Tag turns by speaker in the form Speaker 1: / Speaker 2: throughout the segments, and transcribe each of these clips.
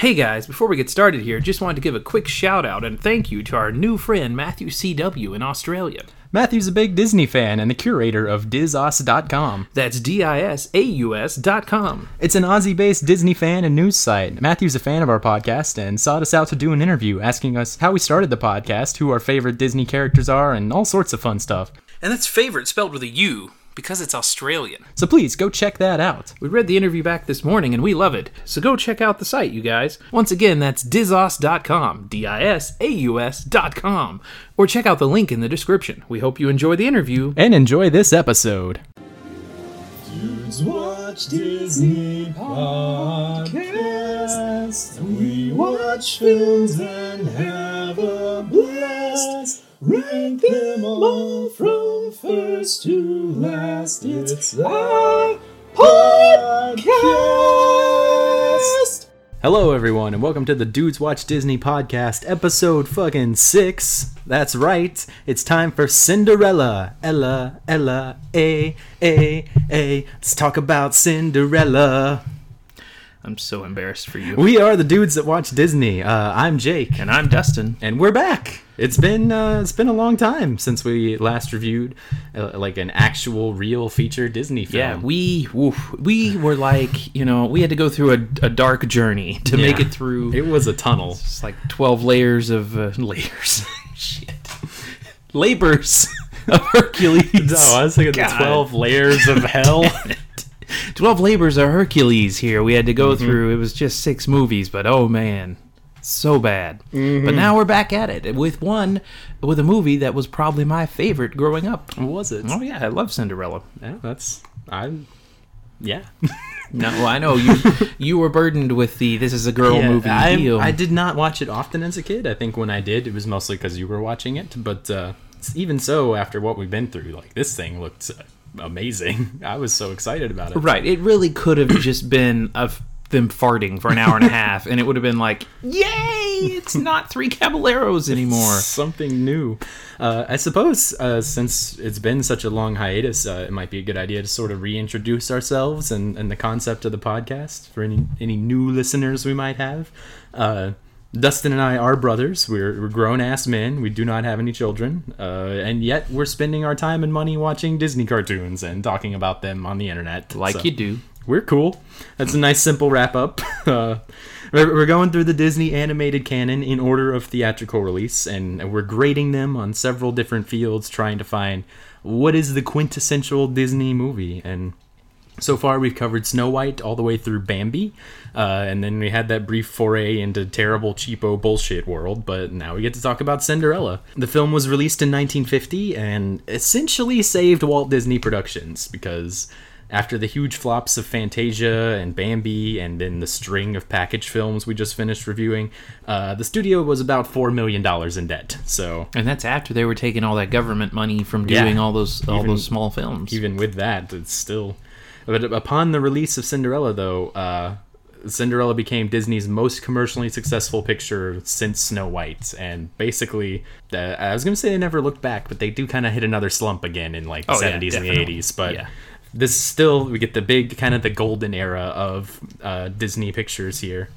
Speaker 1: Hey guys, before we get started here, just wanted to give a quick shout out and thank you to our new friend Matthew CW in Australia.
Speaker 2: Matthew's a big Disney fan and the curator of DisAus.com.
Speaker 1: That's D I S A U S dot com.
Speaker 2: It's an Aussie based Disney fan and news site. Matthew's a fan of our podcast and sought us out to do an interview asking us how we started the podcast, who our favorite Disney characters are, and all sorts of fun stuff.
Speaker 1: And that's favorite spelled with a U because it's Australian.
Speaker 2: So please go check that out.
Speaker 1: We read the interview back this morning and we love it. So go check out the site, you guys. Once again, that's DisAus.com, D I S A U S.com. Or check out the link in the description. We hope you enjoy the interview.
Speaker 2: And enjoy this episode.
Speaker 3: Dudes watch Disney podcasts. We watch films and have a blast. Rank them all from first to last. It's our podcast.
Speaker 2: Hello, everyone, and welcome to the Dudes Watch Disney podcast, episode fucking six. That's right, it's time for Cinderella. Ella, Ella, A, A, A. Let's talk about Cinderella.
Speaker 1: I'm so embarrassed for you.
Speaker 2: We are the dudes that watch Disney. Uh, I'm Jake,
Speaker 1: And I'm Dustin.
Speaker 2: and we're back. It's been uh, it's been a long time since we last reviewed uh, like an actual, real feature Disney film.
Speaker 1: Yeah, we woof, we were like, you know, we had to go through a, a dark journey to make it through.
Speaker 2: It was a tunnel.
Speaker 1: It's like 12 layers of uh, layers. Shit. Labors of Hercules.
Speaker 2: No, I was thinking
Speaker 1: God.
Speaker 2: the twelve layers of hell.
Speaker 1: 12 labors of Hercules here we had to
Speaker 2: Mm-hmm.
Speaker 1: go through. It was just six movies, but oh man, so bad.
Speaker 2: Mm-hmm.
Speaker 1: But now we're back at it with one, with a movie that was probably my favorite growing up.
Speaker 2: was it?
Speaker 1: Oh, yeah, I love Cinderella.
Speaker 2: Yeah, that's I'm. Yeah,
Speaker 1: No, well, I know you you were burdened with the this is a girl
Speaker 2: Yeah,
Speaker 1: movie
Speaker 2: I,
Speaker 1: deal.
Speaker 2: I did not watch it often as a kid. I think when I did, it was mostly because you were watching it. But uh, even so, after what we've been through, like this thing looked uh, amazing. I was so excited about it.
Speaker 1: Right. It really could have just been of them farting for an hour and a half, and it would have been like, "Yay! It's not three caballeros anymore."
Speaker 2: Something new. Uh, I suppose uh, since it's been such a long hiatus, uh, it might be a good idea to sort of reintroduce ourselves and, and the concept of the podcast for any any new listeners we might have. Uh, Dustin and I are brothers. We're, we're grown ass men. We do not have any children, uh, and yet we're spending our time and money watching Disney cartoons and talking about them on the internet.
Speaker 1: Like
Speaker 2: So-
Speaker 1: you do.
Speaker 2: We're cool. That's a nice simple wrap up. Uh, we're going through the Disney animated canon in order of theatrical release, and we're grading them on several different fields, trying to find what is the quintessential Disney movie. And so far, we've covered Snow White all the way through Bambi, uh, and then we had that brief foray into terrible, cheapo bullshit world. But now we get to talk about Cinderella. The film was released in 1950 and essentially saved Walt Disney Productions because after the huge flops of Fantasia and Bambi, and then the string of package films we just finished reviewing, uh, the studio was about four million dollars in debt. So
Speaker 1: And that's after they were taking all that government money from
Speaker 2: Yeah.
Speaker 1: doing all those all
Speaker 2: Even-
Speaker 1: those small films.
Speaker 2: even with that, it's still. But upon the release of Cinderella, though, uh, Cinderella became Disney's most commercially successful picture since Snow White, and basically, uh, I was gonna say they never looked back, but they do kind of hit another slump again in like the
Speaker 1: Oh, yeah,
Speaker 2: seventies and the eighties. But
Speaker 1: Yeah.
Speaker 2: This is still we get the big kind of the golden era of uh, Disney pictures here.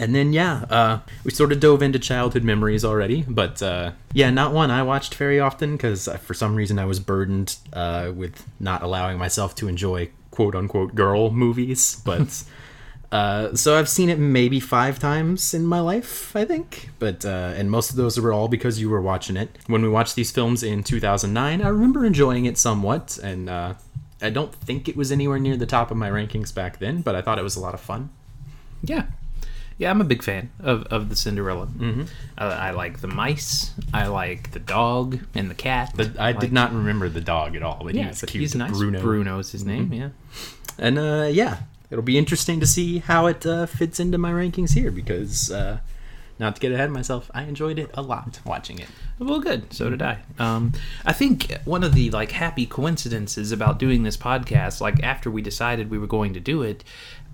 Speaker 2: And then yeah, uh, we sort of dove into childhood memories already, but uh, yeah, not one I watched very often because for some reason I was burdened uh, with not allowing myself to enjoy quote unquote girl movies. But uh, so I've seen it maybe five times in my life, I think. But uh, and most of those were all because you were watching it when we watched these films in 2009. I remember enjoying it somewhat, and uh, I don't think it was anywhere near the top of my rankings back then, but I thought it was a lot of fun.
Speaker 1: Yeah. Yeah, I'm a big fan of, of the Cinderella. Mm-hmm. I, I like the mice. I like the dog and the cat.
Speaker 2: But I did not remember the dog at all. But
Speaker 1: Yeah,
Speaker 2: he's cute.
Speaker 1: he's nice.
Speaker 2: Bruno.
Speaker 1: Bruno's his name. Yeah.
Speaker 2: And uh, yeah, it'll be interesting to see how it uh, fits into my rankings here because, uh, not to get ahead of myself, I enjoyed it a lot watching it.
Speaker 1: Well, good. So did I. Um, I think one of the like happy coincidences about doing this podcast, like after we decided we were going to do it,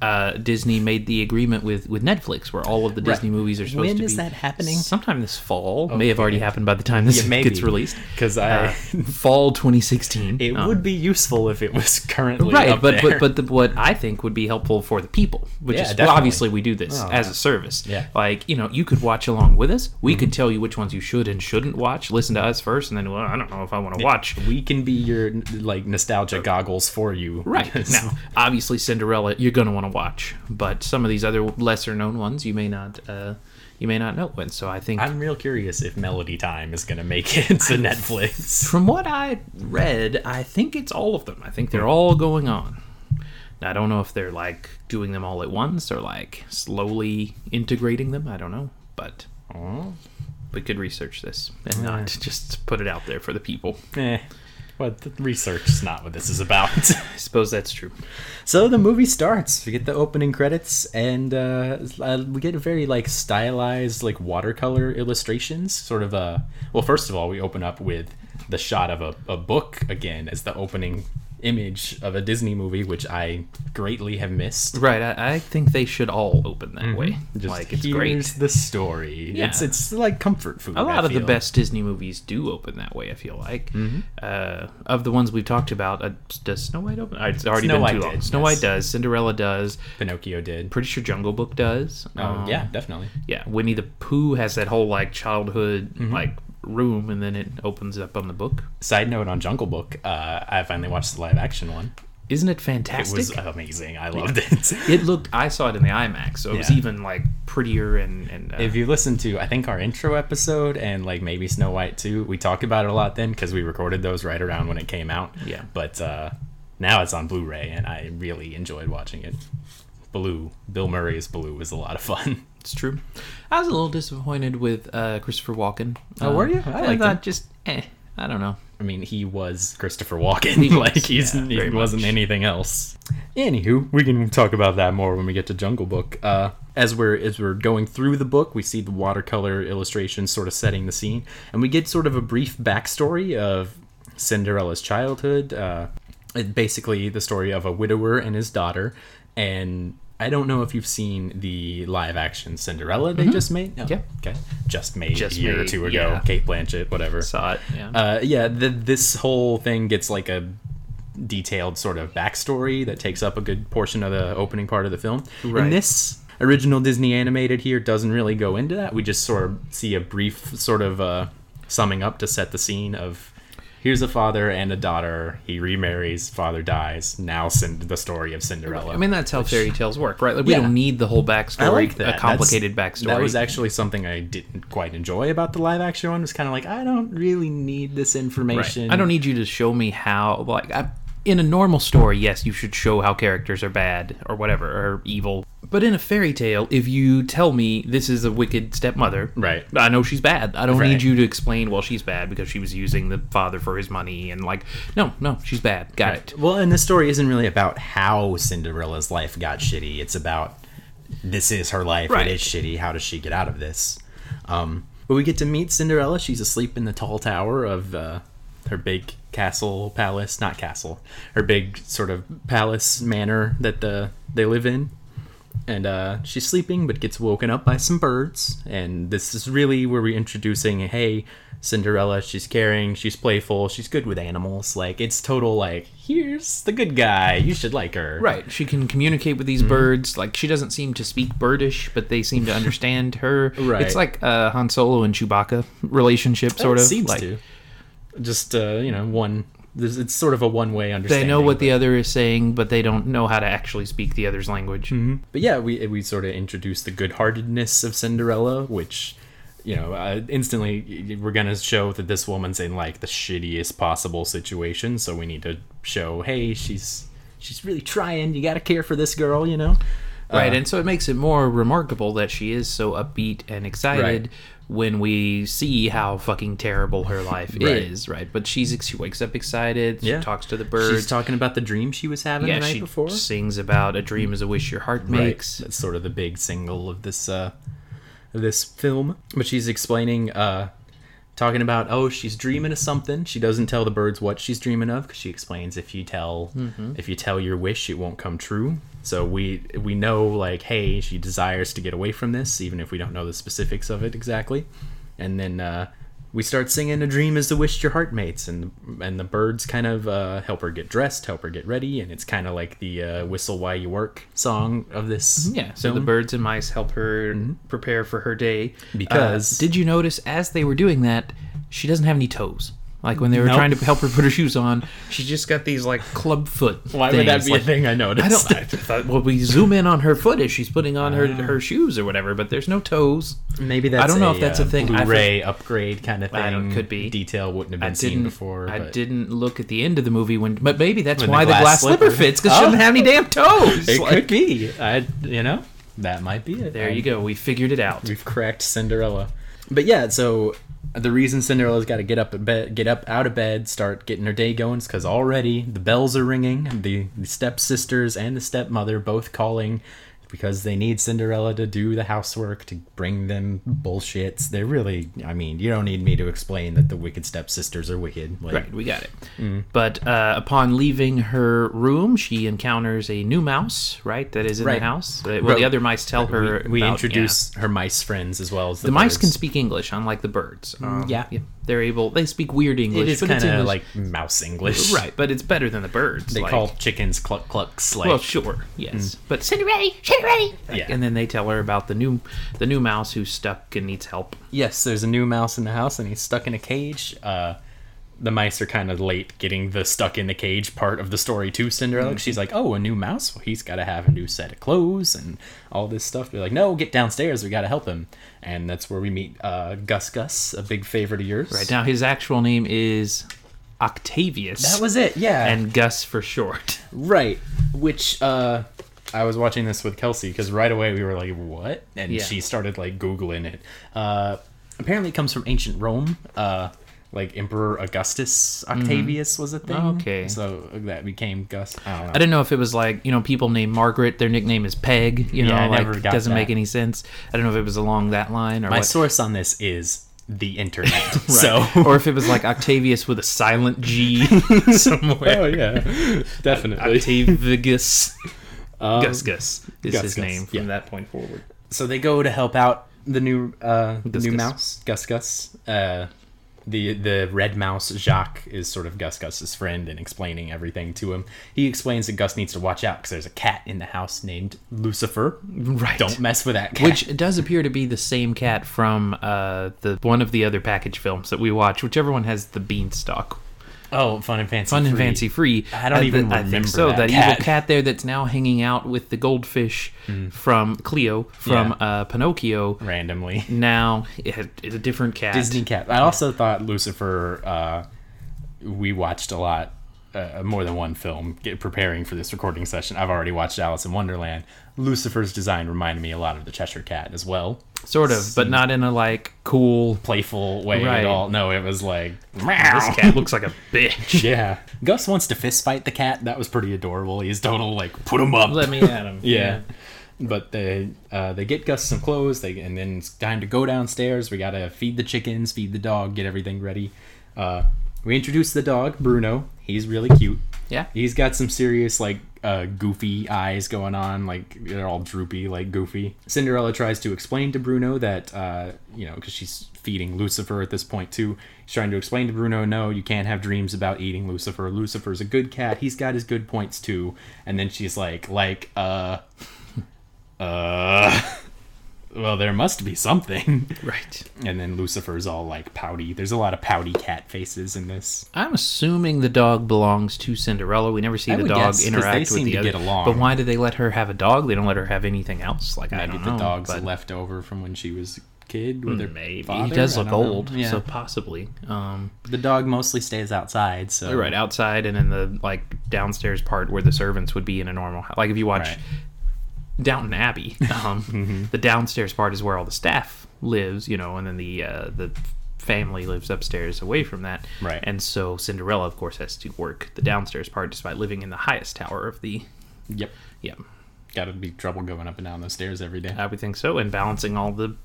Speaker 1: uh, Disney made the agreement with, with Netflix where all of the Disney movies are supposed
Speaker 2: When
Speaker 1: to be.
Speaker 2: is that happening?
Speaker 1: Sometime this fall. May have already happened by the time this
Speaker 2: Yeah,
Speaker 1: gets released.
Speaker 2: Because
Speaker 1: Uh,
Speaker 2: I,
Speaker 1: fall 2016.
Speaker 2: it
Speaker 1: Um,
Speaker 2: would be useful if it was currently
Speaker 1: right but, but but the, what i think would be helpful for the people which
Speaker 2: Yeah,
Speaker 1: is well, obviously we do this
Speaker 2: Oh,
Speaker 1: as a service
Speaker 2: Yeah. Mm-hmm.
Speaker 1: like you know you could watch along with us we could tell you which ones you should and shouldn't watch listen to us first and then well i don't know if i want to watch
Speaker 2: we can be your like nostalgia goggles for you.
Speaker 1: right now obviously cinderella you're going to want to watch but some of these other lesser known ones you may not uh you may not know and so i think
Speaker 2: I'm real curious if Melody Time is gonna make it to Netflix.
Speaker 1: from what i read i think it's all of them. I think they're all going on. I don't know if they're like doing them all at once or like slowly integrating them i don't know but
Speaker 2: Oh,
Speaker 1: we could research this and not just put it out there for the people.
Speaker 2: Eh. But the research is not what this is about.
Speaker 1: i suppose that's true
Speaker 2: so the movie starts. We get the opening credits, and uh, uh, we get a very like stylized like watercolor illustrations. Sort of a well, first of all, we open up with the shot of a, a book again as the opening image of a Disney movie, which I greatly have missed.
Speaker 1: right i, I think they should all open that way
Speaker 2: Just
Speaker 1: like it's
Speaker 2: here's
Speaker 1: great
Speaker 2: the story.
Speaker 1: Yeah.
Speaker 2: It's it's like comfort food.
Speaker 1: a lot of the best Disney movies do open that way. I feel like uh, of the ones we've talked about, uh, does Snow White open? It's already
Speaker 2: Snow
Speaker 1: been
Speaker 2: White
Speaker 1: too long.
Speaker 2: did,
Speaker 1: Snow
Speaker 2: yes.
Speaker 1: White does. Cinderella does.
Speaker 2: Pinocchio did.
Speaker 1: Pretty sure Jungle Book does.
Speaker 2: Oh
Speaker 1: Um,
Speaker 2: yeah, definitely.
Speaker 1: yeah. Winnie the Pooh has that whole like childhood
Speaker 2: Mm-hmm.
Speaker 1: like room, and then it opens up on the book.
Speaker 2: Side note on Jungle Book, uh, I finally watched the live action one.
Speaker 1: Isn't it fantastic?
Speaker 2: It was amazing. I loved it.
Speaker 1: it looked. I saw it in the IMAX, so it was even like prettier and and. Uh,
Speaker 2: if you listen to, I think our intro episode and like maybe Snow White too, we talk about it a lot then because we recorded those right around when it came out.
Speaker 1: Yeah.
Speaker 2: But uh, now it's on Blu-ray, and I really enjoyed watching it. Baloo, Bill Murray's Baloo was a lot of fun.
Speaker 1: It's true. I was a little disappointed with uh, Christopher Walken.
Speaker 2: Oh,
Speaker 1: Uh,
Speaker 2: were you? I
Speaker 1: I,
Speaker 2: liked
Speaker 1: thought
Speaker 2: him.
Speaker 1: just eh. I don't know.
Speaker 2: I mean, he was Christopher Walken.
Speaker 1: He was,
Speaker 2: like he's
Speaker 1: yeah,
Speaker 2: he
Speaker 1: very
Speaker 2: wasn't
Speaker 1: much.
Speaker 2: anything else. Anywho, we can talk about that more when we get to Jungle Book. Uh, as we're as we're going through the book, we see the watercolor illustrations sort of setting the scene, and we get sort of a brief backstory of Cinderella's childhood. Uh, it- basically, the story of a widower and his daughter, and. I don't know if you've seen the live action Cinderella they just made. No.
Speaker 1: Yeah.
Speaker 2: Okay. Just made
Speaker 1: Just
Speaker 2: a year or two ago.
Speaker 1: yeah.
Speaker 2: Cate Blanchett, whatever.
Speaker 1: Saw it. Yeah.
Speaker 2: Uh, yeah, the, this whole thing gets like a detailed sort of backstory that takes up a good portion of the opening part of the film.
Speaker 1: Right.
Speaker 2: And this original Disney animated here doesn't really go into that. We just sort of see a brief sort of uh, summing up to set the scene of here's a father and a daughter. He remarries, father dies. Now Cin- the story of Cinderella.
Speaker 1: I mean, that's how fairy tales work, right? Like, we
Speaker 2: Yeah.
Speaker 1: don't need the whole backstory,
Speaker 2: like that.
Speaker 1: a complicated
Speaker 2: That's-
Speaker 1: backstory.
Speaker 2: That was actually something I didn't quite enjoy about the live action one. Was kind of like I don't really need this
Speaker 1: Right.
Speaker 2: information.
Speaker 1: I don't need you to show me how. Like, I, in a normal story, yes, you should show how characters are bad or whatever or evil. But in a fairy tale, if you tell me this is a wicked stepmother,
Speaker 2: Right.
Speaker 1: I know she's bad. I don't
Speaker 2: Right.
Speaker 1: need you to explain. Well, she's bad because she was using the father for his money, and like, no, no, she's bad. Got it.
Speaker 2: Well, and this story isn't really about how Cinderella's life got shitty. It's about this is her life.
Speaker 1: Right.
Speaker 2: It is shitty. How does she get out of this? Um, but we get to meet Cinderella. She's asleep in the tall tower of uh, her big castle palace, not castle, her big sort of palace manor that the they live in. And uh, she's sleeping, but gets woken up by some birds. And this is really where we're introducing, hey, Cinderella. She's caring, she's playful, she's good with animals. Like it's total like, here's the good guy. You should like her.
Speaker 1: Right. She can communicate with these
Speaker 2: Mm-hmm.
Speaker 1: birds. Like she doesn't seem to speak birdish, but they seem to understand her.
Speaker 2: Right.
Speaker 1: It's like uh, Han Solo and Chewbacca relationship, sort
Speaker 2: it
Speaker 1: of.
Speaker 2: seems
Speaker 1: like,
Speaker 2: to. Just uh, you know, one. It's sort of a one-way understanding.
Speaker 1: They know what the other is saying, but they don't know how to actually speak the other's language.
Speaker 2: But yeah, we we sort of introduce the good-heartedness of Cinderella, which you know, uh, instantly we're gonna show that this woman's in like the shittiest possible situation. So we need to show, hey, she's she's really trying. You gotta care for this girl, you know.
Speaker 1: Right,
Speaker 2: Uh,
Speaker 1: and so it makes it more remarkable that she is so upbeat and excited
Speaker 2: Right.
Speaker 1: When we see how fucking terrible her life
Speaker 2: Right.
Speaker 1: is, right? But she's she wakes up excited, she
Speaker 2: Yeah.
Speaker 1: talks to the birds.
Speaker 2: She's talking about the dream she was having
Speaker 1: yeah,
Speaker 2: the night
Speaker 1: she
Speaker 2: before.
Speaker 1: sings about a dream is a wish your heart makes.
Speaker 2: That's sort of the big single of this uh this film. But she's explaining uh talking about oh she's dreaming of something. She doesn't tell the birds what she's dreaming of because she explains if you tell if you tell your wish it won't come true. So we we know like hey she desires to get away from this even if we don't know the specifics of it exactly. And then uh, we start singing "A Dream Is the Wish Your Heart Makes," and and the birds kind of uh, help her get dressed, help her get ready, and it's kind of like the uh, "Whistle While You Work" song of this.
Speaker 1: Yeah, so the birds and mice help her prepare for her day.
Speaker 2: Because-
Speaker 1: Uh, did you notice as they were doing that, she doesn't have any toes. Like when they were
Speaker 2: Nope.
Speaker 1: trying to help her put her shoes on, she just got these like club foot.
Speaker 2: Why would that be
Speaker 1: like-
Speaker 2: a thing? I noticed.
Speaker 1: I don't. I thought, well, we zoom in on her foot as she's putting on her her shoes or whatever, but there's no toes.
Speaker 2: Maybe that's.
Speaker 1: I don't know
Speaker 2: a,
Speaker 1: if that's a
Speaker 2: uh,
Speaker 1: thing.
Speaker 2: Blu-ray upgrade kind of thing.
Speaker 1: I don't- could be.
Speaker 2: Detail wouldn't have been seen
Speaker 1: didn't.
Speaker 2: before.
Speaker 1: I didn't look at the end of the movie when, but maybe that's
Speaker 2: When the
Speaker 1: why the
Speaker 2: glass
Speaker 1: glass, slipper,
Speaker 2: slipper-
Speaker 1: fits because she
Speaker 2: Oh.
Speaker 1: doesn't have any damn toes.
Speaker 2: It
Speaker 1: Like,
Speaker 2: could be. I. You know, that might be it.
Speaker 1: there
Speaker 2: I-
Speaker 1: you go. We figured it out.
Speaker 2: We've cracked Cinderella. But yeah, so the reason Cinderella's got to get up bed, get up out of bed, start getting her day going, is because already the bells are ringing. The, the stepsisters and the stepmother both calling because they need Cinderella to do the housework to bring them bullshits. They're really, I mean, you don't need me to explain that the wicked stepsisters are wicked. Like,
Speaker 1: Right, we got it.
Speaker 2: Mm.
Speaker 1: But uh, upon leaving her room, she encounters a new mouse, right? That is in
Speaker 2: Right.
Speaker 1: the house. Uh, Well,
Speaker 2: Well,
Speaker 1: the other mice tell her.
Speaker 2: We, we
Speaker 1: about-
Speaker 2: introduce her mice friends as well as
Speaker 1: yeah.
Speaker 2: the,
Speaker 1: the mice can speak English, unlike the birds. Um,
Speaker 2: yeah.
Speaker 1: They're able. They speak weird English.
Speaker 2: It is
Speaker 1: but it's
Speaker 2: kind of like mouse English,
Speaker 1: right, but it's better than the birds.
Speaker 2: They
Speaker 1: like-
Speaker 2: call chickens cluck clucks. Like,
Speaker 1: Well, sure, yes, but Cinderella, Cinderella.
Speaker 2: Yeah.
Speaker 1: and then they tell her about the new, the new mouse who's stuck and needs help.
Speaker 2: Yes, there's a new mouse in the house and he's stuck in a cage. Uh, the mice are kind of late getting the stuck in the cage part of the story to Cinderella. 'cause She's like, "Oh, a new mouse. Well, he's got to have a new set of clothes and all this stuff." They're like, "No, get downstairs. We got to help him." And that's where we meet uh, Gus Gus, a big favorite of yours.
Speaker 1: Right now, his actual name is Octavius.
Speaker 2: That was it. Yeah.
Speaker 1: and Gus for short.
Speaker 2: Right. Which uh I was watching this with Kelsey because right away we were like, "What?" and
Speaker 1: Yeah.
Speaker 2: she started like googling it. Uh, apparently, it comes from ancient Rome. Uh, like Emperor Augustus Octavius was a thing.
Speaker 1: Mm-hmm. Okay.
Speaker 2: so that became Gus. I don't know.
Speaker 1: I didn't know if it was like you know people named Margaret, their nickname is Peg. You know,
Speaker 2: Yeah, I
Speaker 1: like
Speaker 2: never got
Speaker 1: doesn't
Speaker 2: that.
Speaker 1: make any sense. I don't know if it was along that line or
Speaker 2: My
Speaker 1: what.
Speaker 2: source on this is the internet. So.
Speaker 1: or if it was like Octavius with a silent G somewhere.
Speaker 2: oh yeah, definitely.
Speaker 1: Octavius
Speaker 2: Um,
Speaker 1: Gus Gus is
Speaker 2: Gus
Speaker 1: his
Speaker 2: Gus,
Speaker 1: name from
Speaker 2: yeah.
Speaker 1: that point forward.
Speaker 2: so they go to help out the new uh the
Speaker 1: Gus
Speaker 2: new mouse gus gus uh the the red mouse jacques is sort of gus gus's friend and explaining everything to him he explains that gus needs to watch out because there's a cat in the house named lucifer
Speaker 1: Right.
Speaker 2: don't mess with that cat
Speaker 1: Which does appear to be the same cat from uh, the one of the other package films that we watch, whichever one has the beanstalk.
Speaker 2: Oh fun and fancy
Speaker 1: Fun and. Fancy Free.
Speaker 2: I don't
Speaker 1: Uh,
Speaker 2: even
Speaker 1: I think
Speaker 2: remember
Speaker 1: so.
Speaker 2: that
Speaker 1: That,
Speaker 2: cat.
Speaker 1: evil cat there that's now hanging out with the goldfish from Cleo from
Speaker 2: Yeah.
Speaker 1: uh, Pinocchio.
Speaker 2: randomly
Speaker 1: Now it's a different cat.
Speaker 2: disney cat i also thought lucifer uh we watched a lot uh, more than one film get preparing for this recording session i've already watched alice in wonderland lucifer's design reminded me a lot of the cheshire cat as well
Speaker 1: Sort of, but not in a like cool.
Speaker 2: playful way
Speaker 1: Right.
Speaker 2: at all. No, it was like
Speaker 1: This cat looks like a bitch.
Speaker 2: yeah. Gus wants to fist fight the cat. That was pretty adorable. He's total like put him up.
Speaker 1: Let me at him.
Speaker 2: yeah. But they uh, they get Gus some clothes. They and then it's time to go downstairs. We gotta feed the chickens, feed the dog, get everything ready. Uh, we introduce the dog Bruno. He's really cute.
Speaker 1: Yeah.
Speaker 2: He's got some serious like uh, goofy eyes going on, like they're all droopy, like goofy. Cinderella tries to explain to Bruno that uh, you know because she's feeding Lucifer at this point too. She's trying to explain to Bruno, no, you can't have dreams about eating Lucifer. Lucifer's a good cat. He's got his good points too. And then she's like, like, uh, uh. Well, there must be something.
Speaker 1: Right.
Speaker 2: And then Lucifer's all like pouty. There's a lot of pouty cat faces in this.
Speaker 1: I'm assuming the dog belongs to Cinderella. We never see
Speaker 2: I
Speaker 1: the dog
Speaker 2: guess,
Speaker 1: interact with
Speaker 2: seem
Speaker 1: the
Speaker 2: to
Speaker 1: other.
Speaker 2: get along.
Speaker 1: But why do they let her have a dog? They don't let her have anything else. Like I don't
Speaker 2: the
Speaker 1: know.
Speaker 2: dog's
Speaker 1: but
Speaker 2: left over from when she was a kid with her
Speaker 1: maybe
Speaker 2: father.
Speaker 1: he does look old,
Speaker 2: Yeah.
Speaker 1: so possibly. Um,
Speaker 2: the dog mostly stays outside. So
Speaker 1: right outside and in the like downstairs part where the servants would be in a normal house. Like if you watch
Speaker 2: Right.
Speaker 1: Downton Abbey, um, the downstairs part is where all the staff lives, you know, and then the uh, the family lives upstairs away from that.
Speaker 2: Right.
Speaker 1: And so Cinderella, of course, has to work the downstairs part despite living in the highest tower of the.
Speaker 2: Yep.
Speaker 1: Yep.
Speaker 2: Got to be trouble going up and down those stairs every day.
Speaker 1: I would think so, and balancing all the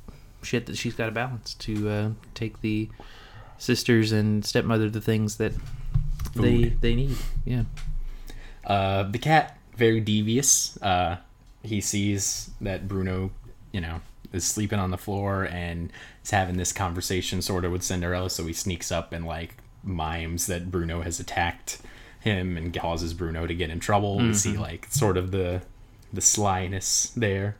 Speaker 1: shit that she's got to balance to uh, take the sisters and stepmother the things that they they need. Yeah.
Speaker 2: Uh, the cat, very devious. Uh, he sees that Bruno, you know, is sleeping on the floor and is having this conversation sort of with Cinderella. So he sneaks up and like mimes that Bruno has attacked him and causes Bruno to get in trouble. We see mm-hmm. like sort of the the slyness there.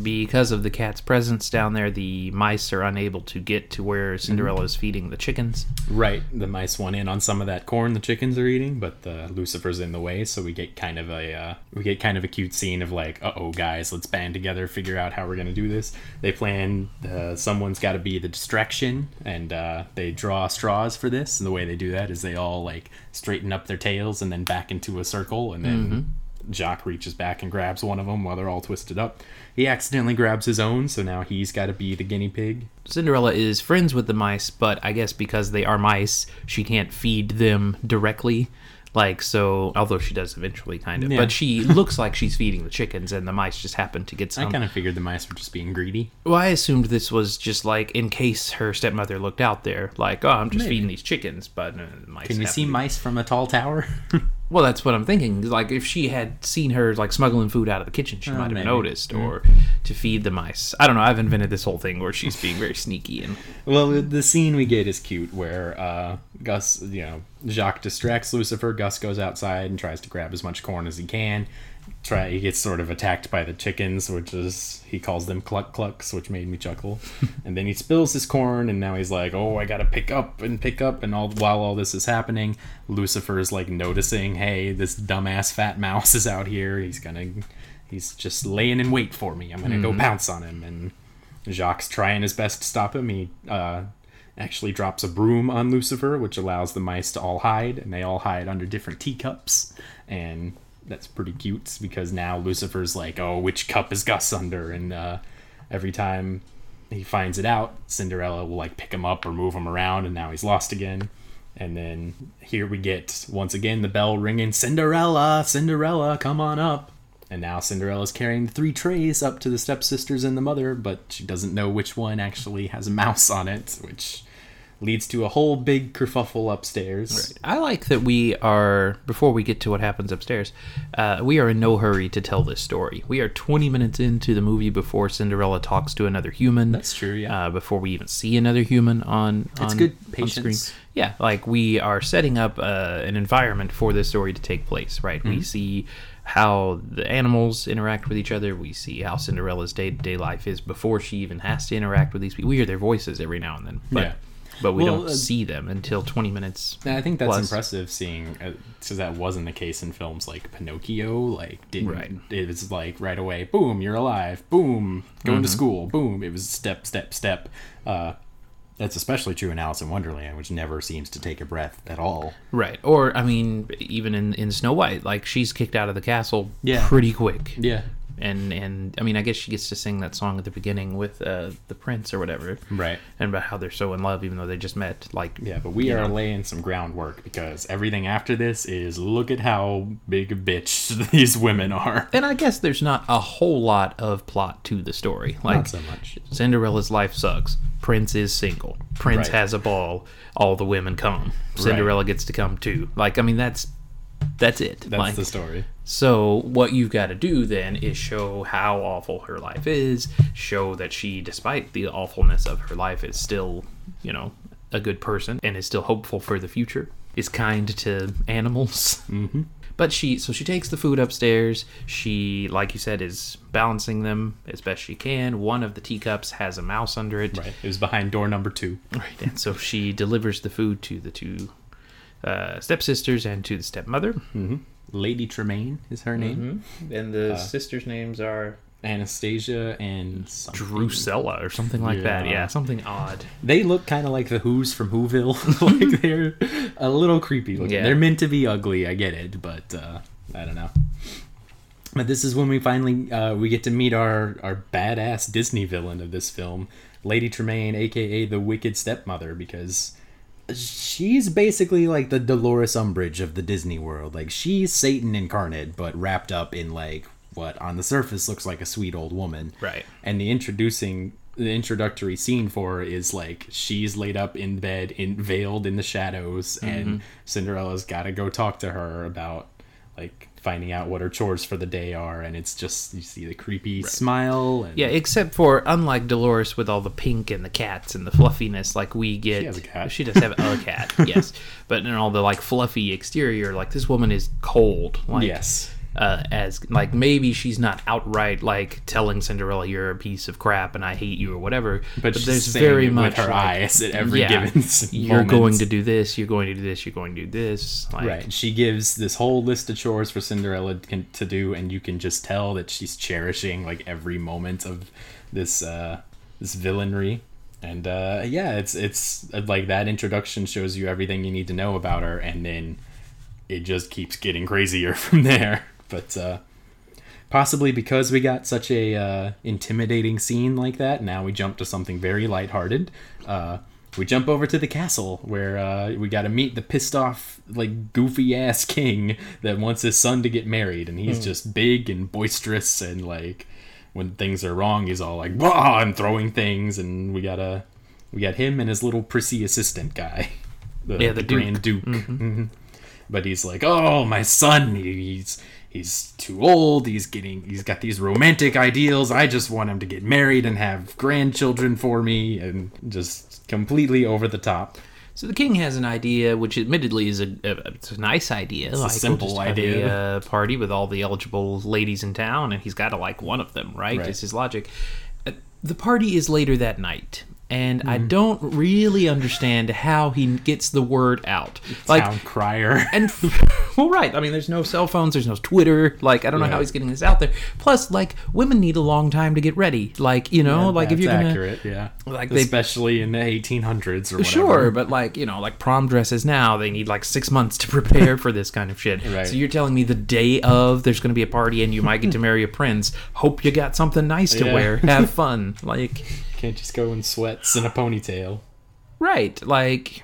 Speaker 1: Because of the cat's presence down there, the mice are unable to get to where Cinderella is feeding the chickens.
Speaker 2: Right, the mice want in on some of that corn the chickens are eating, but the Lucifer's in the way, so we get kind of a uh, we get kind of a cute scene of like, uh oh, guys, let's band together, figure out how we're gonna do this. They plan uh, someone's got to be the distraction, and uh, they draw straws for this. And the way they do that is they all like straighten up their tails and then back into a circle, and then. Jacques reaches back and grabs one of them while they're all twisted up. He accidentally grabs his own, so now he's got to be the guinea pig.
Speaker 1: Cinderella is friends with the mice, but I guess because they are mice, she can't feed them directly. Like so, although she does eventually, kind of.
Speaker 2: Yeah.
Speaker 1: But she looks like she's feeding the chickens, and the mice just happen to get some.
Speaker 2: I kind of figured the mice were just being greedy.
Speaker 1: Well, I assumed this was just like in case her stepmother looked out there, like, oh, I'm just
Speaker 2: Maybe.
Speaker 1: feeding these chickens. But uh, mice.
Speaker 2: Can you see
Speaker 1: to-
Speaker 2: mice from a tall tower?
Speaker 1: Well, that's what I'm thinking. Like, if she had seen her like smuggling food out of the kitchen, she might have
Speaker 2: maybe.
Speaker 1: noticed, or to feed the mice. I don't know. I've invented this whole thing where she's being very sneaky and
Speaker 2: Well, the scene we get is cute, where uh, Gus, you know, Jacques distracts Lucifer. Gus goes outside and tries to grab as much corn as he can. Try, he gets sort of attacked by the chickens, which is he calls them cluck clucks, which made me chuckle. and then he spills his corn, and now he's like, "Oh, I gotta pick up and pick up." And all while all this is happening, Lucifer is like noticing, "Hey, this dumbass fat mouse is out here. He's gonna, he's just laying in wait for me. I'm gonna go pounce on him." And Jacques trying his best to stop him. He uh, actually drops a broom on Lucifer, which allows the mice to all hide, and they all hide under different teacups. And that's pretty cute because now Lucifer's like, "Oh, which cup is Gus under?" And uh, every time he finds it out, Cinderella will like pick him up or move him around, and now he's lost again. And then here we get once again the bell ringing, Cinderella, Cinderella, come on up. And now Cinderella's carrying three trays up to the stepsisters and the mother, but she doesn't know which one actually has a mouse on it, which leads to a whole big kerfuffle upstairs.
Speaker 1: I like that we are before we get to what happens upstairs. Uh, we are in no hurry to tell this story. We are 20 minutes into the movie before Cinderella talks to another human.
Speaker 2: That's true, yeah.
Speaker 1: Uh, before we even see another human on,
Speaker 2: It's
Speaker 1: on
Speaker 2: good
Speaker 1: on screen.
Speaker 2: patience.
Speaker 1: Yeah, like we are setting up uh, an environment for this story to take place. Right,
Speaker 2: Mm-hmm.
Speaker 1: we see how the animals interact with each other. We see how Cinderella's day to day life is before she even has to interact with these people. We hear their voices every now and then, but
Speaker 2: Yeah.
Speaker 1: But we
Speaker 2: Well,
Speaker 1: don't
Speaker 2: uh,
Speaker 1: see them until 20 minutes.
Speaker 2: I think that's
Speaker 1: plus.
Speaker 2: impressive seeing because that wasn't the case in films like Pinocchio. Like, didn't
Speaker 1: Right.
Speaker 2: it was like right away, boom, you're alive, boom, going
Speaker 1: Mm-hmm.
Speaker 2: to school, boom. It was step, step, step. Uh, that's especially true in Alice in Wonderland, which never seems to take a breath at all.
Speaker 1: Right. Or I mean, even in, in Snow White, like she's kicked out of the castle
Speaker 2: Yeah.
Speaker 1: pretty quick.
Speaker 2: Yeah,
Speaker 1: And and I mean, I guess she gets to sing that song at the beginning with uh, the prince or whatever.
Speaker 2: right.
Speaker 1: And about how they're so in love, even though they just met. Like,
Speaker 2: Yeah, but we are
Speaker 1: know.
Speaker 2: laying some groundwork because everything after this is look at how big a bitch these women are.
Speaker 1: And I guess there's not a whole lot of plot to the story. Like
Speaker 2: Not so much.
Speaker 1: Cinderella's life sucks. Prince is single. Prince
Speaker 2: Right.
Speaker 1: has a ball. All the women come. Cinderella gets to come too. Like, I mean, that's that's it.
Speaker 2: That's
Speaker 1: like,
Speaker 2: the story.
Speaker 1: So what you've got to do then is show how awful her life is, show that she despite the awfulness of her life is still, you know, a good person and is still hopeful for the future, is kind to animals. Mm-hmm. But she so she takes the food upstairs. She like you said is balancing them as best she can. One of the teacups has a mouse under it.
Speaker 2: Right. It was behind door number two.
Speaker 1: Right. And so she delivers the food to the two uh, stepsisters and to the stepmother.
Speaker 2: Lady Tremaine is her name.
Speaker 1: And the sisters' names are
Speaker 2: Anastasia and something.
Speaker 1: Drusilla or something like that.
Speaker 2: Yeah.
Speaker 1: Yeah, something odd.
Speaker 2: They look kind of like the Who's from Whoville. like they're a little creepy looking.
Speaker 1: Yeah.
Speaker 2: They're meant to be ugly, I get it, but uh, I don't know. But this is when we finally uh, we get to meet our our badass Disney villain of this film, Lady Tremaine, aka the Wicked Stepmother, because she's basically like the Dolores Umbridge of the Disney world. Like she's Satan incarnate, but wrapped up in like what on the surface looks like a sweet old woman.
Speaker 1: Right.
Speaker 2: And the introducing the introductory scene for her is like she's laid up in bed, in veiled in the shadows, and
Speaker 1: Mm-hmm.
Speaker 2: Cinderella's got to go talk to her about like finding out what her chores for the day are, and it's just you see the creepy smile. And
Speaker 1: Yeah, except for unlike Dolores with all the pink and the cats and the fluffiness, like we get.
Speaker 2: She has a cat.
Speaker 1: She does have a cat, yes. But in all the like fluffy exterior, like this woman is cold. Like,
Speaker 2: yes,
Speaker 1: uh, as like maybe she's not outright like telling Cinderella you're a piece of crap and I hate you or whatever.
Speaker 2: but, she's saying it with her
Speaker 1: like,
Speaker 2: eyes at every
Speaker 1: yeah,
Speaker 2: given
Speaker 1: you're
Speaker 2: moment.
Speaker 1: going to do this. You're going to do this. You're going to do this. Like,
Speaker 2: Right. She gives this whole list of chores for Cinderella can, to do, and you can just tell that she's cherishing like every moment of this uh, this villainry. And uh, yeah, it's it's uh, like that introduction shows you everything you need to know about her, and then it just keeps getting crazier from there. But uh, possibly because we got such a uh, intimidating scene like that, now we jump to something very lighthearted. Uh, we jump over to the castle where uh, we got to meet the pissed off, like goofy ass king that wants his son to get married, and he's just big and boisterous and like when things are wrong, he's all like "Wah!" and throwing things, and we gotta we got him and his little prissy assistant guy, the,
Speaker 1: Yeah, the Duke.
Speaker 2: Grand Duke. Mhm. But he's like, oh, my son, he's he's too old. He's getting he's got these romantic ideals. I just want him to get married and have grandchildren for me, and just completely over the top.
Speaker 1: So the king has an idea, which admittedly is a, a it's a nice idea. It's
Speaker 2: a simple
Speaker 1: have
Speaker 2: idea.
Speaker 1: A, uh, party with all the eligible ladies in town, and he's got to like one of them, right?
Speaker 2: Right.
Speaker 1: Is his logic. Uh, the party is later that night, and I
Speaker 2: Mm-hmm.
Speaker 1: don't really understand how he gets the word out. Like,
Speaker 2: Town crier.
Speaker 1: and well, right. I mean, there's no cell phones, there's no Twitter. Like, I don't know how he's getting this out there. Plus, like, women need a long time to get ready. Like, you know, like if you're gonna
Speaker 2: accurate, yeah.
Speaker 1: like they-
Speaker 2: especially in the 1800s or whatever.
Speaker 1: Sure, but like you know, like prom dresses now, they need like six months to prepare for this kind of shit.
Speaker 2: Right.
Speaker 1: So you're telling me the day of there's going to be a party and you might get to marry a prince. Hope you got something nice to
Speaker 2: Yeah.
Speaker 1: wear. Have fun, like
Speaker 2: Can't just go in sweats and a ponytail.
Speaker 1: right, like.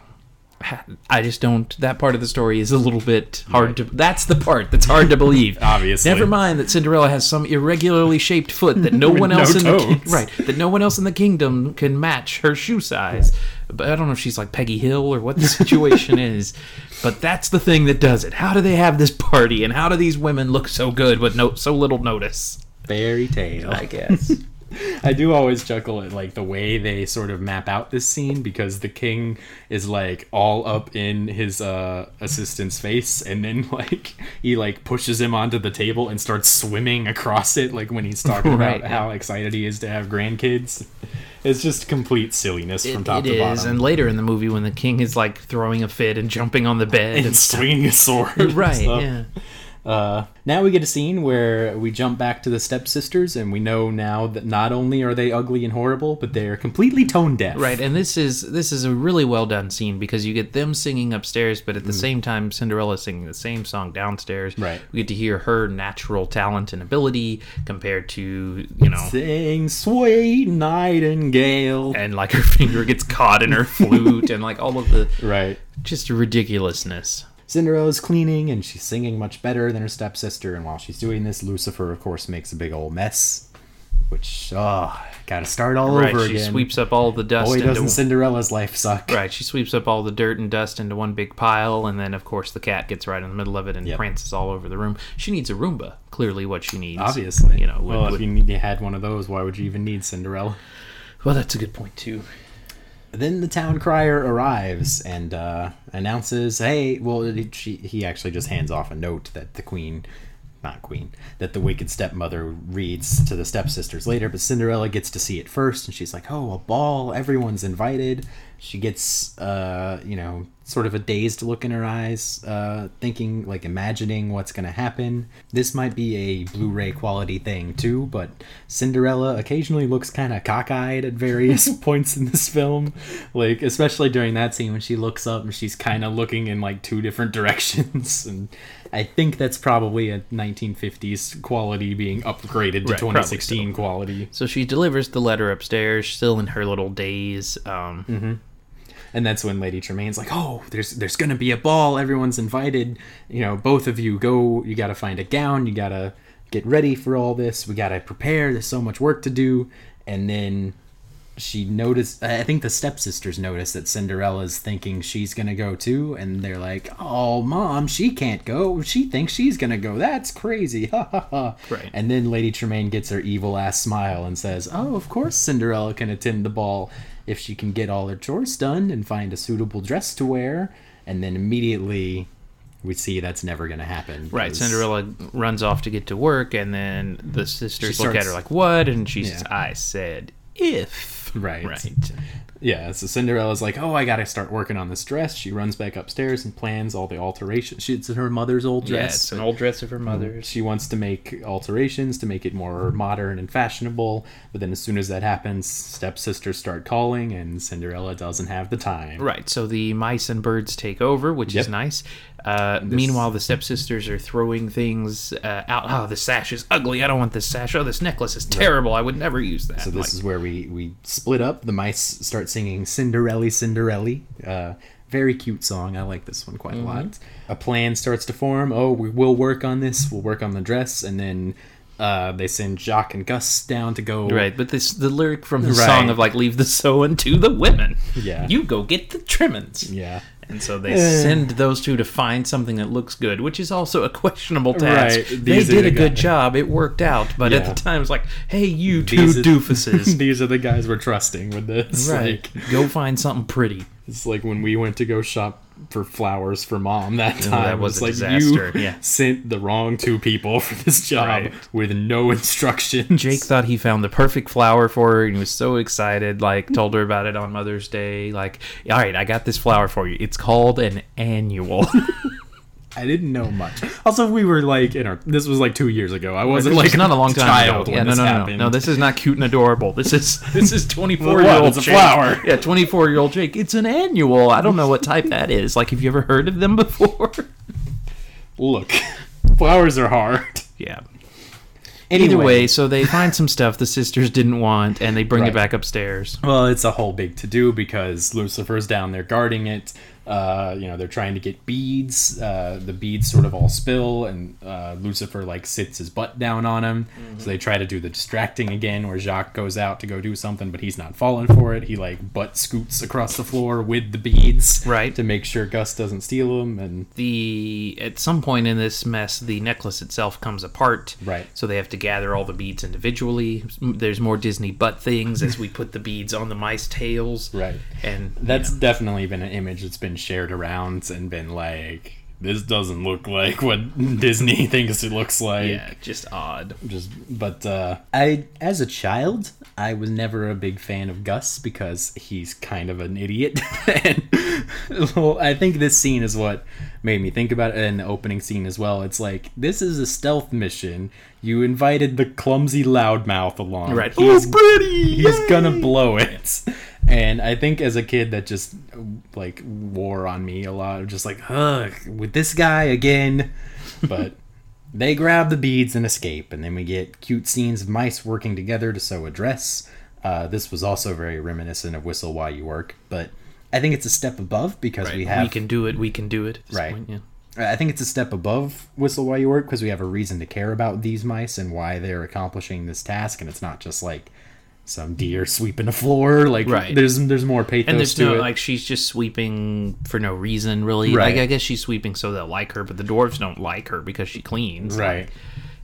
Speaker 1: I just don't. That part of the story is a little bit hard to. That's the part that's hard to believe.
Speaker 2: Obviously.
Speaker 1: Never mind that Cinderella has some irregularly shaped foot that no one
Speaker 2: no
Speaker 1: else in the right that no one else in the kingdom can match her shoe size. But I don't know if she's like Peggy Hill or what the situation is. But that's the thing that does it. How do they have this party and how do these women look so good with no so little notice?
Speaker 2: Fairy tale.
Speaker 1: I guess.
Speaker 2: I do always chuckle at like the way they sort of map out this scene because the king is like all up in his uh assistant's face and then like he like pushes him onto the table and starts swimming across it like when he's talking
Speaker 1: Right,
Speaker 2: about how excited he is to have grandkids. It's just complete silliness from top
Speaker 1: it
Speaker 2: to
Speaker 1: is,
Speaker 2: bottom.
Speaker 1: and later in the movie when the king is like throwing a fit and jumping on the bed and,
Speaker 2: and swinging a sword.
Speaker 1: Right, yeah.
Speaker 2: Uh, now we get a scene where we jump back to the stepsisters, and we know now that not only are they ugly and horrible, but they are completely tone deaf.
Speaker 1: Right, and this is this is a really well done scene because you get them singing upstairs, but at the same time Cinderella singing the same song downstairs.
Speaker 2: Mm. Right.
Speaker 1: We get to hear her natural talent and ability compared to you know,
Speaker 2: Sing, sweet nightingale.
Speaker 1: and like her finger gets caught in her flute and like all of the
Speaker 2: Right.
Speaker 1: just ridiculousness.
Speaker 2: Cinderella's cleaning, and she's singing much better than her stepsister. And while she's doing this, Lucifer, of course, makes a big old mess. Which, oh, gotta start all
Speaker 1: right,
Speaker 2: over
Speaker 1: she
Speaker 2: again.
Speaker 1: sweeps up all the dust
Speaker 2: Boy, doesn't Cinderella's life suck.
Speaker 1: Right, she sweeps up all the dirt and dust into one big pile, and then of course the cat gets right in the middle of it and
Speaker 2: Yep.
Speaker 1: prances all over the room. She needs a Roomba. Clearly, what she needs.
Speaker 2: Obviously.
Speaker 1: you know. would-
Speaker 2: well,
Speaker 1: would-
Speaker 2: if you, need, you had one of those, why would you even need Cinderella?
Speaker 1: well, that's a good point too.
Speaker 2: Then the town crier arrives and uh, announces, "Hey, well, she, he actually just hands off a note that the queen, not queen, that the wicked stepmother reads to the stepsisters later. But Cinderella gets to see it first, and she's like, "Oh, a ball! Everyone's invited." She gets, uh, you know, sort of a dazed look in her eyes, uh, thinking, like, imagining what's going to happen. This might be a Blu-ray quality thing too, but Cinderella occasionally looks kind of cockeyed at various points in this film, like especially during that scene when she looks up and she's kind of looking in like two different directions, and I think that's probably a 1950s quality being upgraded to
Speaker 1: Right, probably
Speaker 2: 2016 quality.
Speaker 1: So she delivers the letter upstairs, still in her little daze. Um,
Speaker 2: Mm-hmm. And that's when Lady Tremaine's like, "Oh, there's there's gonna be a ball. Everyone's invited. You know, both of you go. You gotta find a gown. You gotta get ready for all this. We gotta prepare. There's so much work to do." And then she noticed. I think the stepsisters notice that Cinderella's thinking she's gonna go too, and they're like, "Oh, mom, she can't go. She thinks she's gonna go. That's crazy." Ha ha ha.
Speaker 1: Right.
Speaker 2: And then Lady Tremaine gets her evil ass smile and says, "Oh, of course Cinderella can attend the ball if she can get all her chores done and find a suitable dress to wear." And then immediately. We see that's never going to happen.
Speaker 1: Right. Cinderella runs off to get to work, and then the sisters look at her like, "What?" And she says, "I said if."
Speaker 2: Right.
Speaker 1: Right.
Speaker 2: Yeah, so Cinderella's like, oh, I gotta start working on this dress. She runs back upstairs and plans all the alterations. She, it's her mother's old
Speaker 1: Yeah,
Speaker 2: dress.
Speaker 1: it's an old dress of her mm-hmm. mother's.
Speaker 2: She wants to make alterations to make it more modern and fashionable. But then as soon as that happens, stepsisters start calling, and Cinderella doesn't have the time.
Speaker 1: Right, so the mice and birds take over, which is nice. Uh, meanwhile, the stepsisters are throwing things uh, out. Oh, the sash is ugly. I don't want this sash. Oh, this necklace is terrible. I would never use that.
Speaker 2: So this
Speaker 1: like,
Speaker 2: is where we we split up. The mice start singing "Cinderella, Cinderella." Uh, very cute song. I like this one quite
Speaker 1: Mm-hmm.
Speaker 2: a lot. A plan starts to form. Oh, we will work on this. We'll work on the dress, and then uh, they send Jacques and Gus down to go.
Speaker 1: Right, but this the lyric from the
Speaker 2: Right.
Speaker 1: song of like leave the sewing to the women.
Speaker 2: Yeah.
Speaker 1: You go get the trimmings.
Speaker 2: Yeah.
Speaker 1: And so they send those two to find something that looks good, which is also a questionable task.
Speaker 2: Right,
Speaker 1: They did
Speaker 2: the
Speaker 1: a good
Speaker 2: guys.
Speaker 1: job. It worked out, but at the time it's like, hey, you two
Speaker 2: These are-
Speaker 1: doofuses.
Speaker 2: These are the guys we're trusting with this.
Speaker 1: right.
Speaker 2: Like,
Speaker 1: go find something pretty.
Speaker 2: It's like when we went to go shop for flowers for mom that time.
Speaker 1: That
Speaker 2: It
Speaker 1: was a
Speaker 2: like
Speaker 1: disaster,
Speaker 2: you
Speaker 1: yeah.
Speaker 2: sent the wrong two people for this job
Speaker 1: Right.
Speaker 2: with no instructions.
Speaker 1: Jake thought he found the perfect flower for her and he was so excited, like told her about it on Mother's Day. Like, all right, I got this flower for you. It's called an annual.
Speaker 2: I didn't know much. Also, we were like in our. This was like two years ago. I wasn't like
Speaker 1: not a long time
Speaker 2: child
Speaker 1: ago. Yeah, no, no, no, no.
Speaker 2: happened.
Speaker 1: No, this is not cute and adorable. This is this is twenty four year old
Speaker 2: It's a flower.
Speaker 1: Yeah, twenty four year old Jake. It's an annual. I don't know what type that is. Like, have you ever heard of them before?
Speaker 2: Look, flowers are hard.
Speaker 1: yeah.
Speaker 2: Anyway,
Speaker 1: Either way, so they find some stuff the sisters didn't want, and they bring
Speaker 2: Right.
Speaker 1: it back upstairs.
Speaker 2: Well, it's a whole big to do because Lucifer's down there guarding it. Uh, you know, they're trying to get beads. Uh, the beads sort of all spill, and uh, Lucifer like sits his butt down on him. So they try to do the distracting again, where Jacques goes out to go do something, but he's not falling for it. He like butt scoots across the floor with the beads,
Speaker 1: Right.
Speaker 2: to make sure Gus doesn't steal them. And
Speaker 1: the at some point in this mess the necklace itself comes apart
Speaker 2: Right.
Speaker 1: so they have to gather all the beads individually there's more disney butt things as we put the beads on the mice tails
Speaker 2: right,
Speaker 1: and
Speaker 2: that's definitely been an image that's been shared around and been like. This doesn't look like what Disney thinks it looks like.
Speaker 1: yeah just odd
Speaker 2: just but uh i as a child i was never a big fan of gus because he's kind of an idiot and well, i think this scene is what made me think about it and the opening scene as well it's like this is a stealth mission you invited the clumsy loudmouth along
Speaker 1: Right.
Speaker 2: he's
Speaker 1: Oh, pretty!
Speaker 2: he's gonna blow it and i think as a kid that just like wore on me a lot just like ugh with this guy again but they grab the beads and escape, and then we get cute scenes of mice working together to sew a dress. Uh, this was also very reminiscent of Whistle While You Work, but I think it's a step above because
Speaker 1: right.
Speaker 2: we have.
Speaker 1: we can do it we can do it
Speaker 2: Right.
Speaker 1: point, yeah.
Speaker 2: I think it's a step above Whistle While You Work because we have a reason to care about these mice and why they're accomplishing this task, and it's not just like some deer sweeping the floor. Like,
Speaker 1: Right.
Speaker 2: there's there's more pathos
Speaker 1: and there's
Speaker 2: to
Speaker 1: no
Speaker 2: it.
Speaker 1: like she's just sweeping for no reason really
Speaker 2: Right.
Speaker 1: like i guess she's sweeping so they'll like her but the dwarves don't like her because she cleans
Speaker 2: right.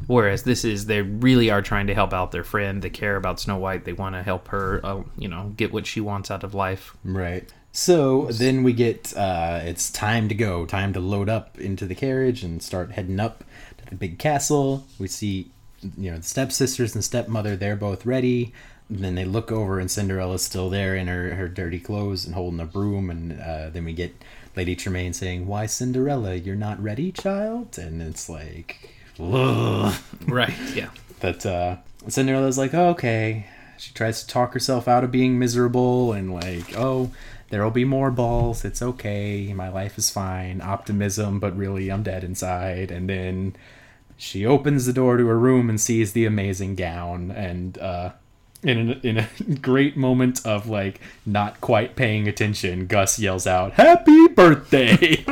Speaker 1: Whereas this is they really are trying to help out their friend. They care about Snow White. They want to help her, uh, you know, get what she wants out of life.
Speaker 2: Right. So then we get uh, it's time to go, time to load up into the carriage and start heading up to the big castle. We see, you know, the stepsisters and stepmother, they're both ready. And then they look over and Cinderella's still there in her, her dirty clothes and holding a broom. And uh, then we get Lady Tremaine saying, Why, Cinderella, you're not ready, child? And it's like, ugh.
Speaker 1: Right. Yeah.
Speaker 2: But uh, Cinderella's like, oh, okay. She tries to talk herself out of being miserable and like, oh, there'll be more balls. It's okay. My life is fine. Optimism, but really, I'm dead inside. And then she opens the door to her room and sees the amazing gown. And uh, in a, in a great moment of like not quite paying attention, Gus yells out, "Happy birthday!"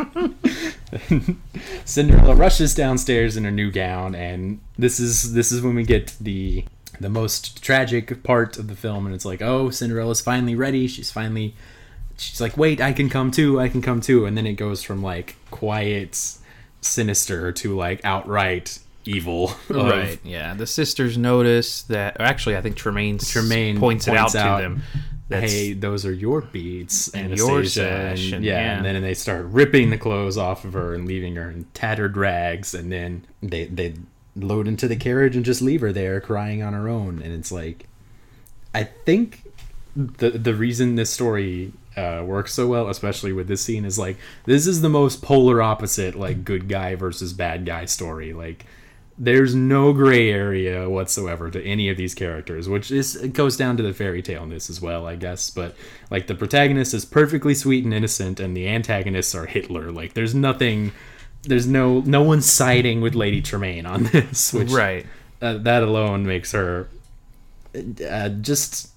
Speaker 2: Cinderella rushes downstairs in her new gown, and this is this is when we get the the most tragic part of the film, and it's like, oh, Cinderella's finally ready. She's finally, she's like, wait, I can come too. I can come too. And then it goes from like quiet, sinister to like outright evil.
Speaker 1: Right. Yeah. The sisters notice that. Actually, I think Tremaine
Speaker 2: Tremaine
Speaker 1: points, it out,
Speaker 2: out,
Speaker 1: to them. That's,
Speaker 2: hey, those are your beads,
Speaker 1: And
Speaker 2: Anastasia.
Speaker 1: your sash, and-
Speaker 2: yeah,
Speaker 1: yeah.
Speaker 2: and then they start ripping the clothes off of her and leaving her in tattered rags, and then they they load into the carriage and just leave her there crying on her own, and it's like, I think the the reason this story uh, works so well, especially with this scene, is like this is the most polar opposite, like good guy versus bad guy story, like. There's no gray area whatsoever to any of these characters, which is it goes down to the fairy tale in this as well, I guess. But like the protagonist is perfectly sweet and innocent, and the antagonists are Hitler. Like there's nothing, there's no no one siding with Lady Tremaine on this, which
Speaker 1: right.
Speaker 2: uh, that alone makes her uh, just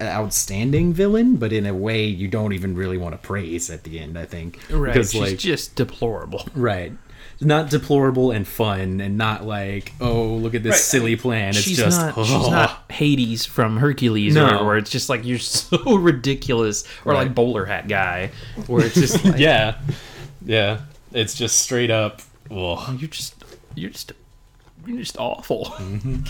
Speaker 2: an outstanding villain, but in a way you don't even really want to praise at the end. I think
Speaker 1: Right.
Speaker 2: because
Speaker 1: She's
Speaker 2: like
Speaker 1: just deplorable.
Speaker 2: right. Not deplorable and fun, and not like, oh, look at this
Speaker 1: Right,
Speaker 2: silly plan. It's
Speaker 1: she's
Speaker 2: just,
Speaker 1: not.
Speaker 2: oh.
Speaker 1: She's not Hades from Hercules,
Speaker 2: No.
Speaker 1: or where it's just like you're so ridiculous, or
Speaker 2: Right.
Speaker 1: like bowler hat guy, where it's just like,
Speaker 2: yeah, yeah. It's just straight up. Ugh.
Speaker 1: Oh, you're just you're just you're just awful. Mm-hmm.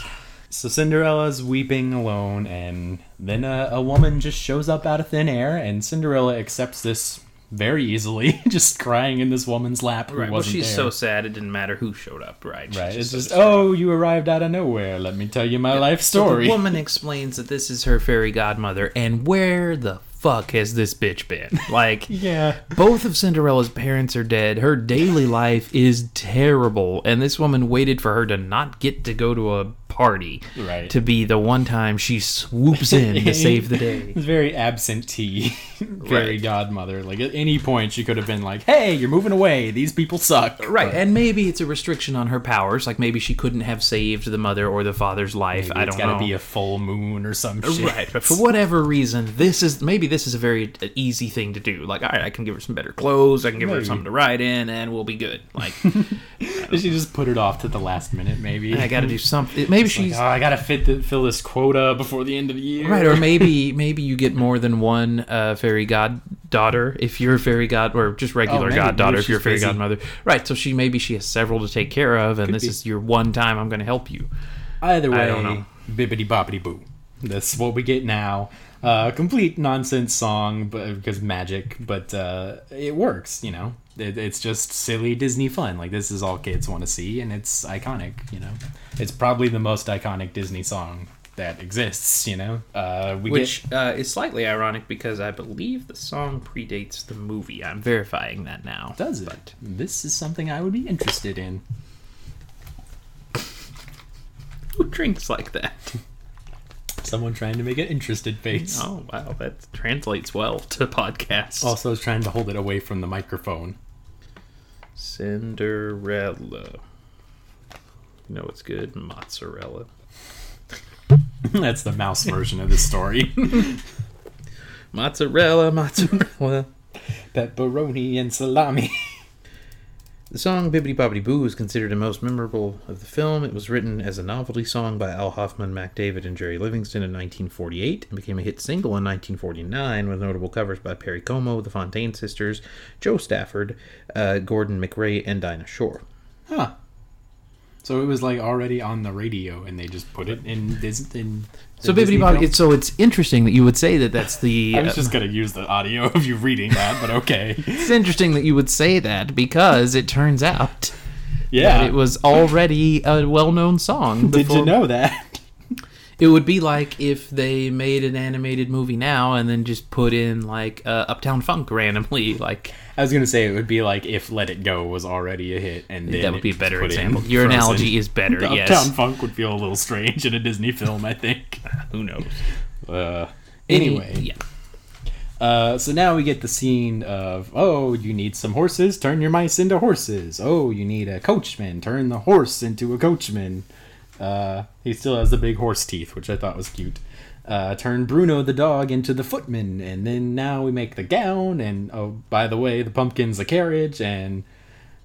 Speaker 2: So Cinderella's weeping alone, and then a, a woman just shows up out of thin air, and Cinderella accepts this very easily, just crying in this woman's lap who
Speaker 1: Right. Well, she's
Speaker 2: there.
Speaker 1: so sad it didn't matter who showed up. Right. She's
Speaker 2: right. It's just, oh, you arrived out of nowhere. Let me tell you my life
Speaker 1: So
Speaker 2: story.
Speaker 1: the woman explains that this is her fairy godmother, and where the fuck has this bitch been? Like,
Speaker 2: yeah.
Speaker 1: both of Cinderella's parents are dead. Her daily life is terrible, and this woman waited for her to not get to go to a party
Speaker 2: Right.
Speaker 1: to be the one time she swoops in to save the day.
Speaker 2: It's very absentee, fairy
Speaker 1: Right.
Speaker 2: godmother. Like at any point, she could have been like, "Hey, you're moving away. These people suck."
Speaker 1: Right,
Speaker 2: But
Speaker 1: and maybe it's a restriction on her powers. Like maybe she couldn't have saved the mother or the father's life. I don't know.
Speaker 2: gotta
Speaker 1: know.
Speaker 2: be a full moon or some shit.
Speaker 1: Right, but for whatever reason, this is maybe this is a very uh, easy thing to do. Like, all right, I can give her some better clothes, I can give her something to ride in, and we'll be good. Like,
Speaker 2: Did she just put it off to the last minute? Maybe
Speaker 1: I got to do something. Maybe
Speaker 2: Like,
Speaker 1: she's
Speaker 2: oh, I gotta fit the, fill this quota before the end of the year.
Speaker 1: right, or maybe maybe you get more than one uh, fairy goddaughter if you're a fairy god, or just regular
Speaker 2: Oh, maybe.
Speaker 1: goddaughter
Speaker 2: Maybe
Speaker 1: if you're a fairy
Speaker 2: busy.
Speaker 1: godmother. Right, so she maybe she has several to take care of, and this
Speaker 2: be.
Speaker 1: is your one time I'm going to help you.
Speaker 2: Either way,
Speaker 1: I don't know.
Speaker 2: bibbity boppity boo. That's what we get now. Uh, complete nonsense song, but because magic, but uh, it works. You know, it, it's just silly Disney fun. Like this is all kids want to see, and it's iconic. You know, it's probably the most iconic Disney song that exists. You know, uh, we
Speaker 1: Which
Speaker 2: get
Speaker 1: uh, is slightly ironic because I believe the song predates the movie. I'm verifying that now.
Speaker 2: does it. This is something I would be interested in.
Speaker 1: Who drinks like that?
Speaker 2: Someone trying to make an interested face.
Speaker 1: Oh wow, that translates well to podcasts.
Speaker 2: Also, is trying to hold it away from the microphone.
Speaker 1: Cinderella. You know it's good? Mozzarella.
Speaker 2: That's the mouse version of the story.
Speaker 1: Mozzarella, mozzarella.
Speaker 2: Pepperoni and salami.
Speaker 1: The song Bibbidi Bobbidi Boo is considered the most memorable of the film. It was written as a novelty song by Al Hoffman, Mack David, and Jerry Livingston in 1948 and became a hit single in 1949 with notable covers by Perry Como, the Fontane Sisters, Jo Stafford, uh, Gordon MacRae, and Dinah Shore.
Speaker 2: Huh. So it was like already on the radio, and they just put it in Dis- in.
Speaker 1: So Bibbidi Bobbidi, it's, so it's interesting that you would say that that's the.
Speaker 2: I was
Speaker 1: uh,
Speaker 2: just gonna use the audio of you reading that, but okay.
Speaker 1: It's interesting that you would say that because it turns out
Speaker 2: Yeah.
Speaker 1: that it was already a well-known song.
Speaker 2: Did you know that?
Speaker 1: It would be like if they made an animated movie now and then just put in like uh, Uptown Funk randomly. Like
Speaker 2: I was gonna say it would be like if "Let It Go" was already a hit, and
Speaker 1: that would be a better example. Your
Speaker 2: Frozen.
Speaker 1: analogy is better. Yes. Uptown.
Speaker 2: Funk would feel a little strange in a Disney film, I think.
Speaker 1: Who knows?
Speaker 2: Uh, anyway,
Speaker 1: yeah.
Speaker 2: Uh, so now we get the scene of oh, you need some horses, turn your mice into horses. Oh, you need a coachman, turn the horse into a coachman. Uh, he still has the big horse teeth, which I thought was cute. Uh, turn Bruno the dog into the footman, and then now we make the gown. And oh, by the way, the pumpkin's a carriage, and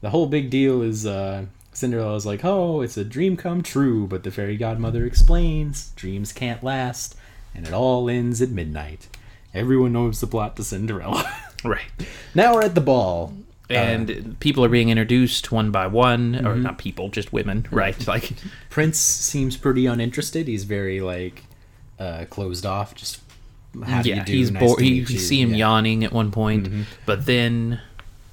Speaker 2: the whole big deal is uh, Cinderella's like, "Oh, it's a dream come true," but the fairy godmother explains, "Dreams can't last, and it all ends at midnight." Everyone knows the plot to Cinderella.
Speaker 1: Right.
Speaker 2: now we're at the ball.
Speaker 1: And people are being introduced one by one, or not people, just women, right? Like,
Speaker 2: Prince seems pretty uninterested. He's very like uh, closed off. Just
Speaker 1: yeah, he's
Speaker 2: Nice
Speaker 1: bored. You
Speaker 2: you.
Speaker 1: see him
Speaker 2: Yeah. Mm-hmm.
Speaker 1: yawning at one point, but then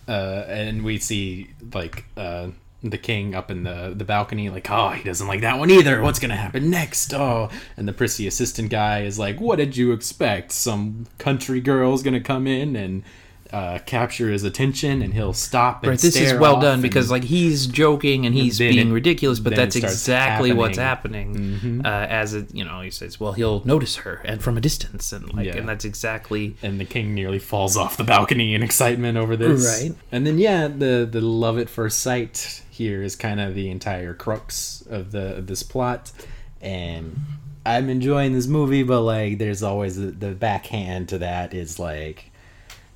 Speaker 2: uh, and we see like uh, the king up in the the balcony, like, oh, he doesn't like that one either. What's gonna happen next? Oh, and the prissy assistant guy is like, what did you expect? Some country girl's gonna come in and uh, capture his attention, and he'll stop. And
Speaker 1: Right, this is well done
Speaker 2: and-
Speaker 1: because like he's joking and he's
Speaker 2: then
Speaker 1: being
Speaker 2: it-
Speaker 1: ridiculous, but that's exactly what's
Speaker 2: happening. Mm-hmm.
Speaker 1: Uh, as it, you know, he says, "Well, he'll notice her and from a distance," and like,
Speaker 2: Yeah.
Speaker 1: and that's exactly
Speaker 2: and the king nearly falls off the balcony in excitement over this.
Speaker 1: Right.
Speaker 2: And then yeah, the the love at first sight here is kind of the entire crux of the of this plot, and I'm enjoying this movie, but like there's always the, the backhand to that is like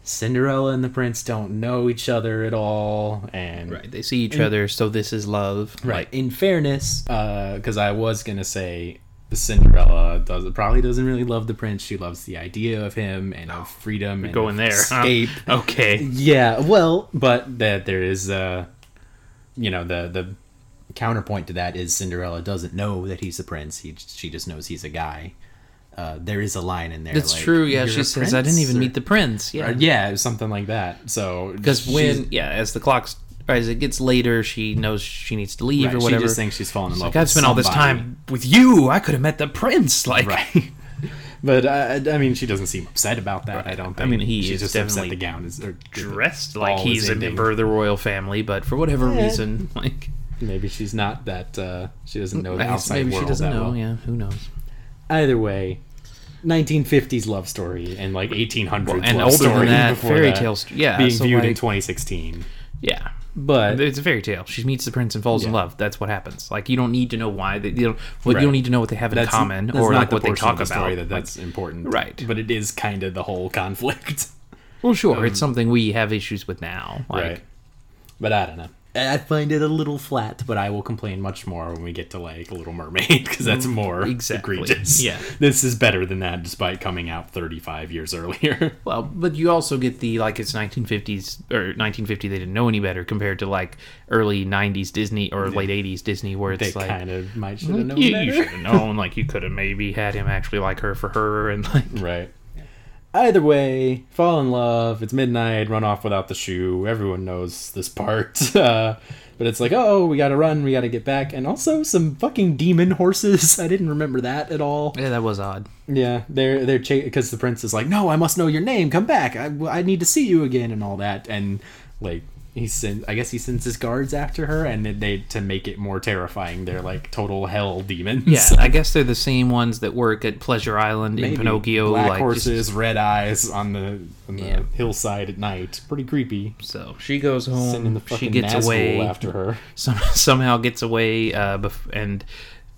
Speaker 2: Cinderella and the prince don't know each other at all, and
Speaker 1: right. They see each other, so this is love.
Speaker 2: Right. In fairness, because I was gonna say Cinderella does probably doesn't really love the prince. She loves the idea of him and of freedom and
Speaker 1: Going there, huh?
Speaker 2: escape.
Speaker 1: Okay.
Speaker 2: Yeah, well, but that there is, uh, you know, the the counterpoint to that is Cinderella doesn't know that he's a prince. He she just knows he's a guy. Uh, there is a line in there.
Speaker 1: That's
Speaker 2: like,
Speaker 1: true. Yeah, she says, "I didn't even
Speaker 2: Or-
Speaker 1: meet the prince."
Speaker 2: or-
Speaker 1: Yeah,
Speaker 2: yeah, something like that. So
Speaker 1: because when yeah, as the clock's as it gets later, she knows she needs to leave
Speaker 2: right,
Speaker 1: or whatever.
Speaker 2: she just thinks she's falling in love.
Speaker 1: like I've spent all this time with you. I could have met the prince. Like,
Speaker 2: right but uh, i mean she doesn't seem upset about that i don't Think.
Speaker 1: I mean, he
Speaker 2: she's
Speaker 1: is
Speaker 2: just upset
Speaker 1: definitely
Speaker 2: the gown is or
Speaker 1: dressed like he's a member of the royal family, but for whatever
Speaker 2: Yeah.
Speaker 1: reason, like
Speaker 2: maybe she's not that uh she doesn't know the
Speaker 1: I guess
Speaker 2: outside
Speaker 1: maybe she
Speaker 2: world
Speaker 1: doesn't
Speaker 2: that
Speaker 1: know.
Speaker 2: well.
Speaker 1: Yeah, who knows?
Speaker 2: Either way 1950s love story and like 1800s
Speaker 1: Well, and
Speaker 2: love
Speaker 1: older
Speaker 2: story
Speaker 1: than that, fairy tale st- yeah,
Speaker 2: being
Speaker 1: so,
Speaker 2: viewed in 2016
Speaker 1: Yeah.
Speaker 2: but
Speaker 1: It's a fairy tale. She meets the prince and falls in love. That's what happens. Like you don't need to know why. They, you don't. Well,
Speaker 2: Right.
Speaker 1: you don't need to know what they have in
Speaker 2: that's
Speaker 1: common
Speaker 2: that's
Speaker 1: or like
Speaker 2: the
Speaker 1: what they talk
Speaker 2: the
Speaker 1: about.
Speaker 2: that
Speaker 1: Like,
Speaker 2: that's important
Speaker 1: Right.
Speaker 2: but it is kind of the whole conflict
Speaker 1: well, sure, it's um, something we have issues with now. Like,
Speaker 2: right but i don't know I find it a little flat, but I will complain much more when we get to like Little Mermaid because that's mm, more
Speaker 1: Exactly.
Speaker 2: egregious.
Speaker 1: Yeah.
Speaker 2: this is better than that, despite coming out 35 years earlier.
Speaker 1: Well, but you also get the like it's 1950s or 1950. They didn't know any better compared to like early 90s Disney or late 80s Disney, where
Speaker 2: they
Speaker 1: it's like
Speaker 2: kind of might should have known
Speaker 1: you, you should have known. Like you could have maybe had him actually like her for her, and like
Speaker 2: Right. Either way, fall in love. It's midnight. Run off without the shoe. Everyone knows this part. Uh, but it's like, oh, we gotta run. We gotta get back. And also some fucking demon horses. I didn't remember that at all.
Speaker 1: yeah, that was odd.
Speaker 2: Yeah, they're they're because the prince is like, no, I must know your name. Come back. I, I need to see you again and all that. And like he sends, I guess he sends his guards after her, and they to make it more terrifying. They're like total hell demons.
Speaker 1: Yeah, I guess they're the same ones that work at Pleasure Island in
Speaker 2: Maybe.
Speaker 1: Pinocchio.
Speaker 2: black
Speaker 1: like just-
Speaker 2: horses, red eyes on the on the
Speaker 1: Yeah.
Speaker 2: hillside at night. Pretty creepy.
Speaker 1: so she goes home. She gets
Speaker 2: Nazgul
Speaker 1: away.
Speaker 2: after her.
Speaker 1: some, somehow gets away uh, bef- and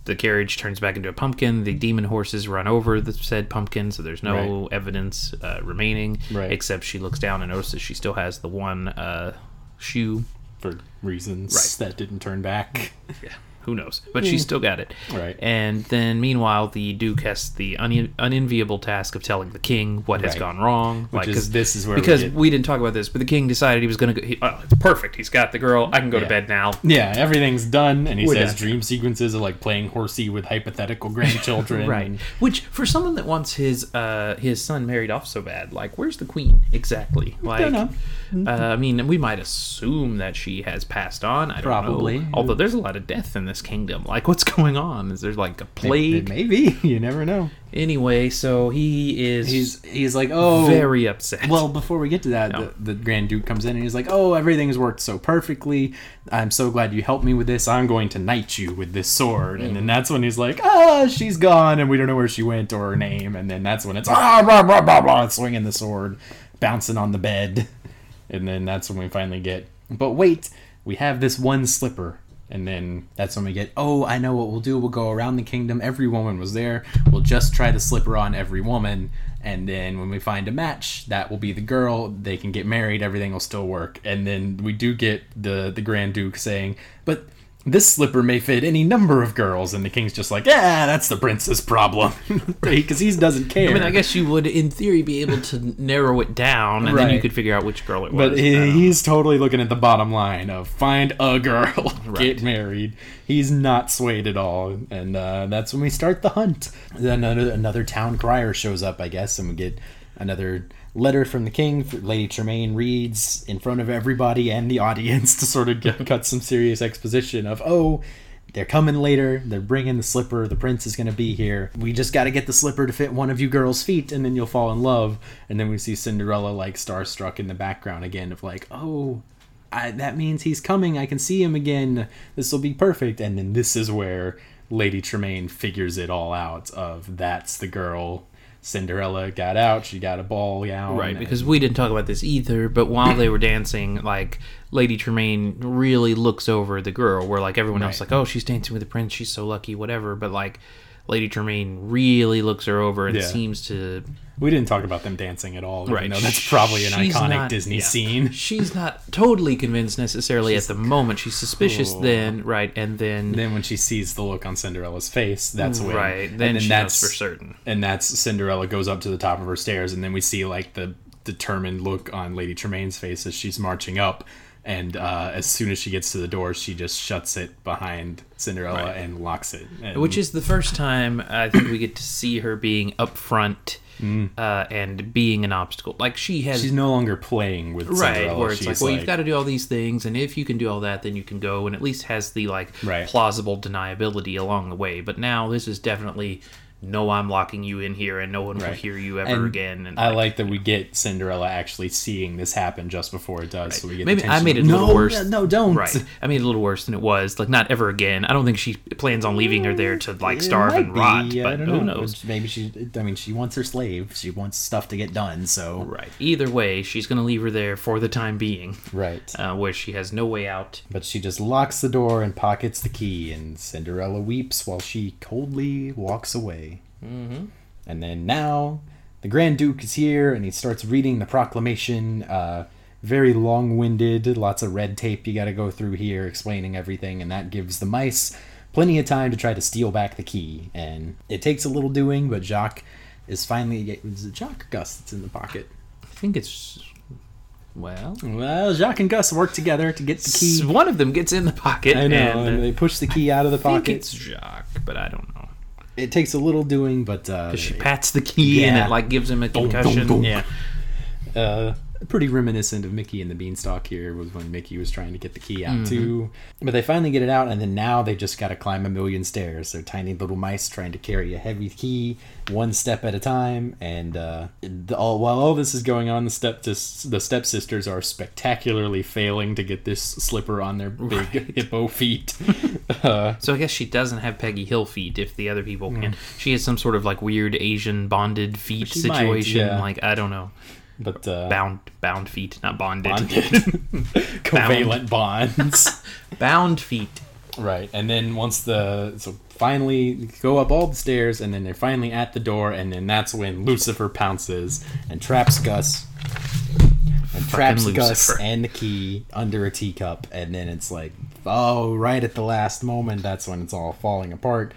Speaker 1: the carriage turns back into a pumpkin the demon horses run over the said pumpkin so there's no evidence uh, remaining
Speaker 2: Right.
Speaker 1: except she looks down and notices she still has the one uh, shoe
Speaker 2: for reasons
Speaker 1: Right.
Speaker 2: that didn't turn back.
Speaker 1: yeah who knows but she's still got it
Speaker 2: Right.
Speaker 1: and then meanwhile the duke has the un- unenviable task of telling the king what has
Speaker 2: Right.
Speaker 1: gone wrong
Speaker 2: Which is-
Speaker 1: 'cause-
Speaker 2: this is where we
Speaker 1: because
Speaker 2: get-
Speaker 1: we, didn't talk about this but the king decided he was going to go he, oh, it's perfect he's got the girl i can go to
Speaker 2: Yeah.
Speaker 1: bed now
Speaker 2: Yeah, everything's done, and he
Speaker 1: We're
Speaker 2: says
Speaker 1: done.
Speaker 2: dream sequences are like playing horsey with hypothetical grandchildren.
Speaker 1: right which for someone that wants his uh his son married off so bad like where's the queen exactly like
Speaker 2: know.
Speaker 1: uh, i mean we might assume that she has passed on i don't
Speaker 2: Probably.
Speaker 1: know although there's a lot of death in this kingdom like what's going on is there like a plague
Speaker 2: Maybe you never know.
Speaker 1: anyway so he is
Speaker 2: He's he's like, oh,
Speaker 1: very upset
Speaker 2: Well, before we get to that,
Speaker 1: No.
Speaker 2: the, the Grand Duke comes in and he's like, "Oh, everything's worked so perfectly. I'm so glad you helped me with this. I'm going to knight you with this sword." And then that's when he's like, "Ah, she's gone, and we don't know where she went or her name." And then that's when it's ah, blah blah blah blah, swinging the sword, bouncing on the bed, and then that's when we finally get. But wait, we have this one slipper. And then that's when we get, oh, I know what we'll do. We'll go around the kingdom. Every woman was there. We'll just try the slipper on every woman. And then when we find a match, that will be the girl. They can get married. Everything will still work. And then we do get the, the Grand Duke saying, but this slipper may fit any number of girls, and the king's just like, yeah, that's the prince's problem, because he doesn't care.
Speaker 1: I mean, I guess you would, in theory, be able to narrow it down, and then you could figure out which girl it was.
Speaker 2: But he, he's totally looking at the bottom line of find a girl,
Speaker 1: Right.
Speaker 2: get married. He's not swayed at all, and uh, that's when we start the hunt. Then another, another town crier shows up, I guess, and we get another letter from the king. Lady Tremaine reads in front of everybody and the audience to sort of get, cut some serious exposition of oh. They're coming later. They're bringing the slipper. The prince is going to be here. We just got to get the slipper to fit one of you girls' feet, and then you'll fall in love. And then we see Cinderella like starstruck in the background again, of like, oh, I, that means he's coming. I can see him again. This will be perfect. And then this is where Lady Tremaine figures it all out. Of that's the girl. Cinderella got out. She got a ball gown.
Speaker 1: Right, because we didn't talk about this either, but while they were dancing, like Lady Tremaine really looks over the girl, where like everyone else, like, oh, she's dancing with the prince, she's so lucky, whatever. But like Lady Tremaine really looks her over and
Speaker 2: Yeah.
Speaker 1: seems to
Speaker 2: we didn't talk about them dancing at all.
Speaker 1: right.
Speaker 2: No, that's probably an
Speaker 1: She's
Speaker 2: iconic
Speaker 1: not-
Speaker 2: Disney
Speaker 1: yeah.
Speaker 2: scene.
Speaker 1: She's not totally convinced necessarily at the moment. She's suspicious
Speaker 2: Oh.
Speaker 1: then, right? And then,
Speaker 2: Then when she sees the look on Cinderella's face, that's when
Speaker 1: right,
Speaker 2: and
Speaker 1: then, she
Speaker 2: that's
Speaker 1: knows for certain.
Speaker 2: and that's Cinderella goes up to the top of her stairs, and then we see like the determined look on Lady Tremaine's face as she's marching up. And uh, as soon as she gets to the door, she just shuts it behind Cinderella
Speaker 1: Right.
Speaker 2: and locks it. And
Speaker 1: Which is the first time I think we get to see her being upfront uh, and being an obstacle. Like she has
Speaker 2: Mm. she's no longer playing with
Speaker 1: right
Speaker 2: Cinderella.
Speaker 1: where it's
Speaker 2: she's
Speaker 1: like well you've got to do all these things and if you can do all that then you can go and at least has the like
Speaker 2: Right.
Speaker 1: plausible deniability along the way but now this is definitely no i'm locking you in here and no one will hear you ever
Speaker 2: And
Speaker 1: again and
Speaker 2: I like that we get Cinderella actually seeing this happen just before it does. So we get the
Speaker 1: Maybe I made it a little
Speaker 2: no,
Speaker 1: worse.
Speaker 2: No, don't.
Speaker 1: right i made it a little worse than it was like not ever again i don't think she plans on leaving her there to like starve and
Speaker 2: be,
Speaker 1: rot but who
Speaker 2: know.
Speaker 1: knows
Speaker 2: Maybe she. I mean, she wants her slave. She wants stuff to get done. So
Speaker 1: right either way she's gonna leave her there for the time being
Speaker 2: right.
Speaker 1: uh, where she has no way out
Speaker 2: But she just locks the door and pockets the key, and Cinderella weeps while she coldly walks away. Mm-hmm. And then now, the Grand Duke is here, and he starts reading the proclamation. Uh, very long-winded, lots of red tape you got to go through here, explaining everything, and that gives the mice plenty of time to try to steal back the key. And it takes a little doing, but Jacques is finally. Is it Jacques or Gus that's in the pocket?
Speaker 1: i think it's well
Speaker 2: Well, Jacques and Gus work together to get the key.
Speaker 1: one of them gets in the pocket
Speaker 2: I know,
Speaker 1: and,
Speaker 2: and they push the key out of the
Speaker 1: I think
Speaker 2: pocket.
Speaker 1: it's Jacques, but I don't know.
Speaker 2: It takes a little doing, but uh,
Speaker 1: She pats the key and it like gives him a
Speaker 2: Dunk,
Speaker 1: concussion.
Speaker 2: dunk, dunk.
Speaker 1: Yeah,
Speaker 2: uh, pretty reminiscent of Mickey and the Beanstalk here was when Mickey was trying to get the key out too. But they finally get it out, and then now they just got to climb a million stairs. They're tiny little mice trying to carry a heavy key one step at a time. And uh, the, all, while all this is going on, the step the stepsisters are spectacularly failing to get this slipper on their big hippo feet. uh,
Speaker 1: so I guess she doesn't have Peggy Hill feet if the other people can. She has some sort of like weird Asian bonded feet
Speaker 2: She might,
Speaker 1: situation.
Speaker 2: yeah.
Speaker 1: Like I don't know,
Speaker 2: but uh,
Speaker 1: bound bound feet, not bonded.
Speaker 2: covalent bonds.
Speaker 1: bound feet.
Speaker 2: Right, and then once the so finally go up all the stairs, and then they're finally at the door, and then that's when Lucifer pounces and traps Gus, and traps Gus and the key under a teacup, and then it's like, oh, right at the last moment, that's when it's all falling apart.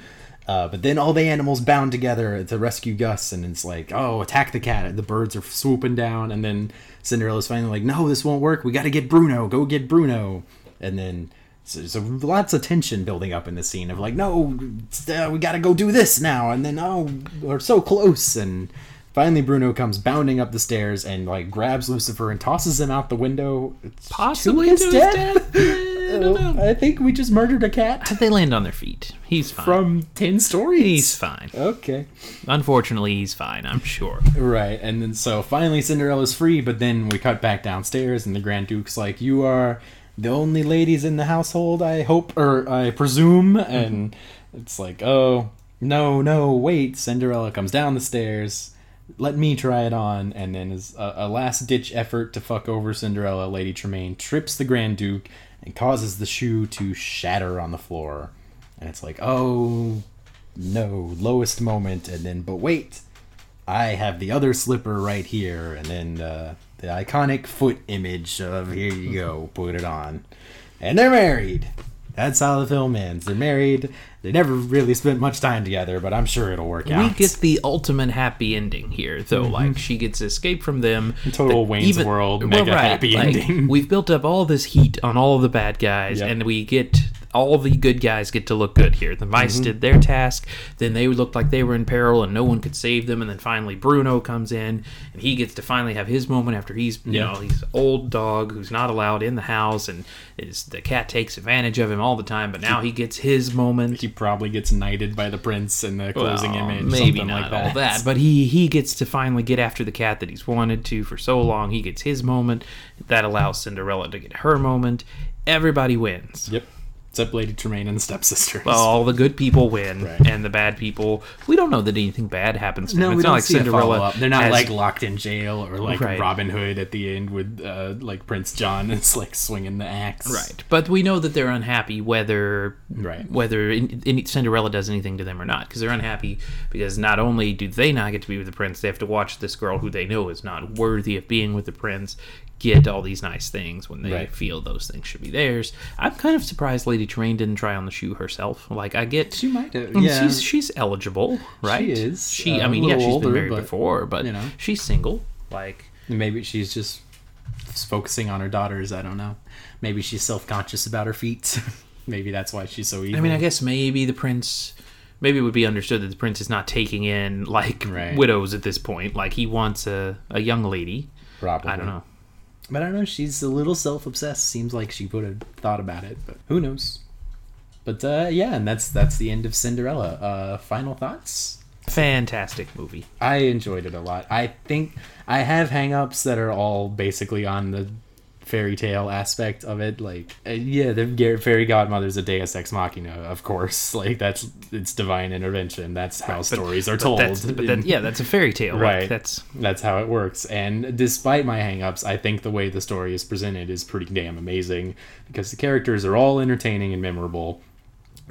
Speaker 2: Uh, but then all the animals bound together to rescue Gus, and it's like, oh, attack the cat. The birds are swooping down, and then Cinderella's finally like, no, this won't work. We got to get Bruno. Go get Bruno. And then so, so lots of tension building up in the scene of like, no, uh, we got to go do this now. And then, oh, we're so close. And finally, Bruno comes bounding up the stairs and like grabs Lucifer and tosses him out the window.
Speaker 1: Possibly
Speaker 2: his
Speaker 1: to his
Speaker 2: death.
Speaker 1: death. I don't know.
Speaker 2: I think we just murdered a cat
Speaker 1: They land on their feet. He's fine.
Speaker 2: from 10 stories.
Speaker 1: he's fine.
Speaker 2: Okay.
Speaker 1: Unfortunately, he's fine. I'm sure.
Speaker 2: Right, and then so finally Cinderella's free, but then we cut back downstairs, and the Grand Duke's like, "You are the only ladies in the household, I hope, or I presume." Mm-hmm. And it's like, "Oh no, no, wait!" Cinderella comes down the stairs. Let me try it on, and then as a, a last ditch effort to fuck over Cinderella, Lady Tremaine trips the Grand Duke and causes the shoe to shatter on the floor. And it's like, oh no, lowest moment, and then but wait, I have the other slipper right here, and then uh, the iconic foot image of here you go, put it on, and they're married. That's how the film ends. They're married. They never really spent much time together, but I'm sure it'll work out.
Speaker 1: We get the ultimate happy ending here, though. Mm-hmm. Like she gets escape from them.
Speaker 2: Total
Speaker 1: The-
Speaker 2: Wayne's World mega happy ending.
Speaker 1: We've built up all this heat on all of the bad guys,
Speaker 2: Yep.
Speaker 1: and we get all the good guys get to look good here. The mice
Speaker 2: Mm-hmm.
Speaker 1: did their task, then they looked like they were in peril, and no one could save them. And then finally Bruno comes in, and he gets to finally have his moment after he's you
Speaker 2: Yeah.
Speaker 1: know he's old dog who's not allowed in the house, and is the cat takes advantage of him all the time. But now he gets his moment.
Speaker 2: he probably gets knighted by the prince in the closing
Speaker 1: Well,
Speaker 2: image.
Speaker 1: Maybe
Speaker 2: something
Speaker 1: not
Speaker 2: like that.
Speaker 1: all that, but he he gets to finally get after the cat that he's wanted to for so long. He gets his moment. That allows Cinderella to get her moment. Everybody wins.
Speaker 2: Yep. Except Lady Tremaine and the stepsisters.
Speaker 1: Well, all the good people win,
Speaker 2: Right.
Speaker 1: and the bad people. We don't know that anything bad happens to
Speaker 2: no,
Speaker 1: them.
Speaker 2: we
Speaker 1: It's
Speaker 2: don't
Speaker 1: like
Speaker 2: see a
Speaker 1: Cinderella.
Speaker 2: follow-up. They're not
Speaker 1: has-
Speaker 2: like locked in jail or like
Speaker 1: Right.
Speaker 2: Robin Hood at the end with uh, like Prince John is like swinging the axe.
Speaker 1: right, but we know that they're unhappy whether
Speaker 2: Right.
Speaker 1: whether in, in Cinderella does anything to them or not, because they're unhappy because not only do they not get to be with the prince, they have to watch this girl who they know is not worthy of being with the prince get all these nice things when they
Speaker 2: Right.
Speaker 1: feel those things should be theirs. I'm kind of surprised Lady Tremaine didn't try on the shoe herself. Like I get
Speaker 2: She might have. Yeah.
Speaker 1: she's she's eligible, right?
Speaker 2: She is,
Speaker 1: She,
Speaker 2: uh,
Speaker 1: I mean, yeah, she's
Speaker 2: older,
Speaker 1: been married
Speaker 2: but,
Speaker 1: before, but
Speaker 2: you know.
Speaker 1: she's single. Like,
Speaker 2: Maybe she's just focusing on her daughters. I don't know. Maybe she's self conscious about her feet. Maybe that's why she's so evil.
Speaker 1: I mean, I guess maybe the prince, maybe it would be understood that the prince is not taking in like
Speaker 2: Right.
Speaker 1: widows at this point. Like he wants a a young lady.
Speaker 2: probably.
Speaker 1: I don't know.
Speaker 2: But I don't know. She's a little self obsessed. Seems like she would have thought about it, but who knows? But uh, yeah, and that's that's the end of Cinderella. Uh, final thoughts.
Speaker 1: Fantastic movie.
Speaker 2: I enjoyed it a lot. I think I have hangups that are all basically on the fairy tale aspect of it. Like, uh, yeah, the fairy godmother's a Deus ex machina, of course. Like, that's it's divine intervention. That's how stories are
Speaker 1: But
Speaker 2: told.
Speaker 1: that's, but then, yeah, that's a fairy tale. Like,
Speaker 2: Right.
Speaker 1: that's
Speaker 2: That's how it works. And despite my hangups, I think the way the story is presented is pretty damn amazing because the characters are all entertaining and memorable.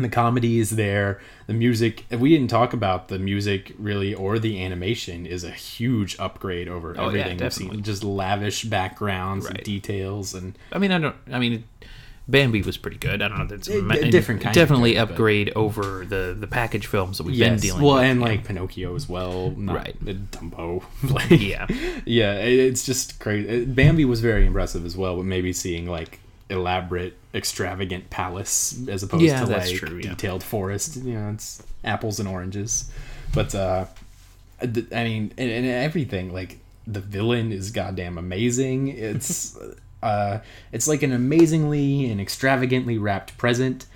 Speaker 2: The comedy is there. The music, we didn't talk about the music really or the animation is a huge upgrade over
Speaker 1: Oh, yeah,
Speaker 2: everything we've
Speaker 1: definitely.
Speaker 2: seen. Just lavish backgrounds and details and
Speaker 1: I mean, I don't. I mean, Bambi was pretty good. I don't know. That's
Speaker 2: A- a different kind of
Speaker 1: Definitely
Speaker 2: but-
Speaker 1: upgrade over the the package films that we've been
Speaker 2: yes,
Speaker 1: dealing
Speaker 2: well,
Speaker 1: with.
Speaker 2: and like Pinocchio as well, not
Speaker 1: Right.
Speaker 2: Dumbo. like,
Speaker 1: Yeah.
Speaker 2: yeah, it- it's just crazy. Bambi was very impressive as well, but maybe seeing like elaborate, extravagant palace as opposed
Speaker 1: Yeah,
Speaker 2: to like
Speaker 1: true, yeah.
Speaker 2: detailed forest. You know, it's apples and oranges. But uh, th- I mean, and, and everything like the villain is goddamn amazing. It's uh, it's like an amazingly and extravagantly wrapped present.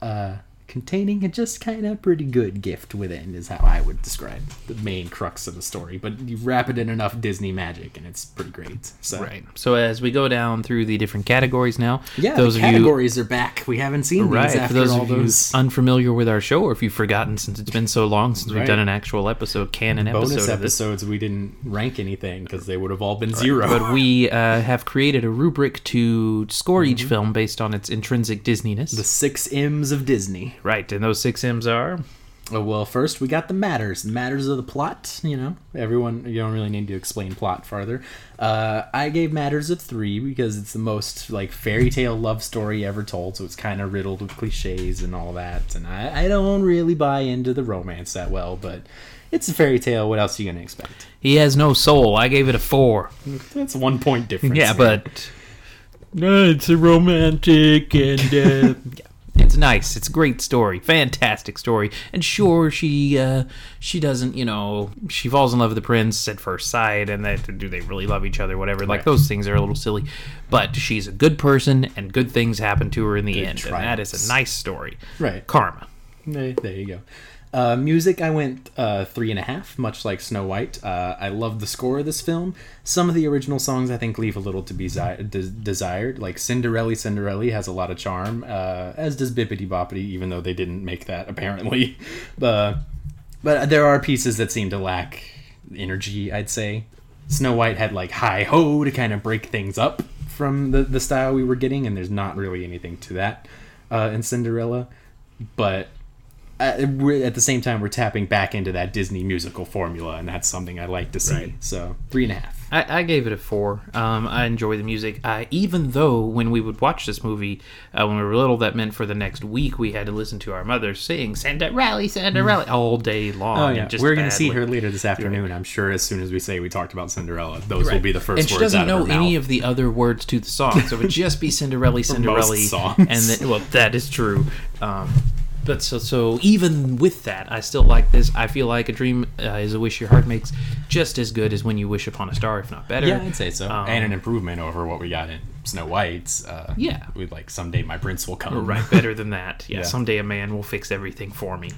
Speaker 2: Uh, containing a just kind of pretty good gift within is how I would describe the main crux of the story. But you wrap it in enough Disney magic, and it's pretty great. So
Speaker 1: Right. So as we go down through the different categories now,
Speaker 2: yeah,
Speaker 1: those of you
Speaker 2: categories are back. We haven't seen
Speaker 1: right
Speaker 2: these
Speaker 1: for
Speaker 2: after
Speaker 1: those
Speaker 2: all
Speaker 1: of you
Speaker 2: those
Speaker 1: unfamiliar with our show, or if you've forgotten since it's been so long since we've done an actual episode, canon
Speaker 2: bonus
Speaker 1: episode this.
Speaker 2: episodes. We didn't rank anything because they would have all been zero.
Speaker 1: But we uh, have created a rubric to score each film based on its intrinsic Disneyness.
Speaker 2: Mm-hmm. the six M's of Disney.
Speaker 1: Right, and those six M's are
Speaker 2: Oh, well, first we got the matters, the matters of the plot. You know, everyone. You don't really need to explain plot farther. Uh, I gave matters a three because it's the most like fairy tale love story ever told, so it's kind of riddled with cliches and all that. And I, I don't really buy into the romance that well, but it's a fairy tale. What else are you gonna expect?
Speaker 1: he has no soul. I gave it a four.
Speaker 2: That's one point difference.
Speaker 1: Yeah,
Speaker 2: there.
Speaker 1: but no, it's a romantic and uh, yeah, it's nice. It's a great story, fantastic story. And sure, she uh, she doesn't, you know, she falls in love with the prince at first sight, and that do they really love each other? Whatever. Like
Speaker 2: Right.
Speaker 1: those things are a little silly, but she's a good person, and good things happen to her in the
Speaker 2: Good
Speaker 1: end, and that is a nice story.
Speaker 2: right.
Speaker 1: Karma.
Speaker 2: There, there you go. Uh, music, I went uh, three and a half, much like Snow White. Uh, I love the score of this film. Some of the original songs I think leave a little to be zi- des- desired. Like Cinderella, Cinderella has a lot of charm, uh, as does Bippity Boppity, even though they didn't make that apparently. but there are pieces that seem to lack energy, I'd say. Snow White had like hi ho to kind of break things up from the, the style we were getting, and there's not really anything to that uh, in Cinderella. But at the same time, we're tapping back into that Disney musical formula, and that's something I like to see.
Speaker 1: Right.
Speaker 2: So three and a half.
Speaker 1: I, I gave it a four. Um, I enjoy the music. I, even though when we would watch this movie uh, when we were little, that meant for the next week we had to listen to our mother sing "Cinderella, Cinderella" all day long.
Speaker 2: Oh yeah, we're gonna see her later this afternoon. I'm sure as soon as we say we talked about Cinderella, those will be the first
Speaker 1: and she
Speaker 2: words
Speaker 1: doesn't
Speaker 2: out
Speaker 1: know
Speaker 2: of
Speaker 1: any of the other words to the song, so it would just be Cinderella, Cinderella,
Speaker 2: songs.
Speaker 1: and then well, that is true. Um, but so so even with that, I still like this. I feel like a dream uh, is a wish your heart makes just as good as when you wish upon a star, if not better.
Speaker 2: Yeah, I'd say so,
Speaker 1: Um,
Speaker 2: and an improvement over what we got in Snow White's. Uh,
Speaker 1: Yeah.
Speaker 2: with like someday my prince will come.
Speaker 1: right, better than that. Yeah,
Speaker 2: Yeah.
Speaker 1: someday a man will fix everything for me.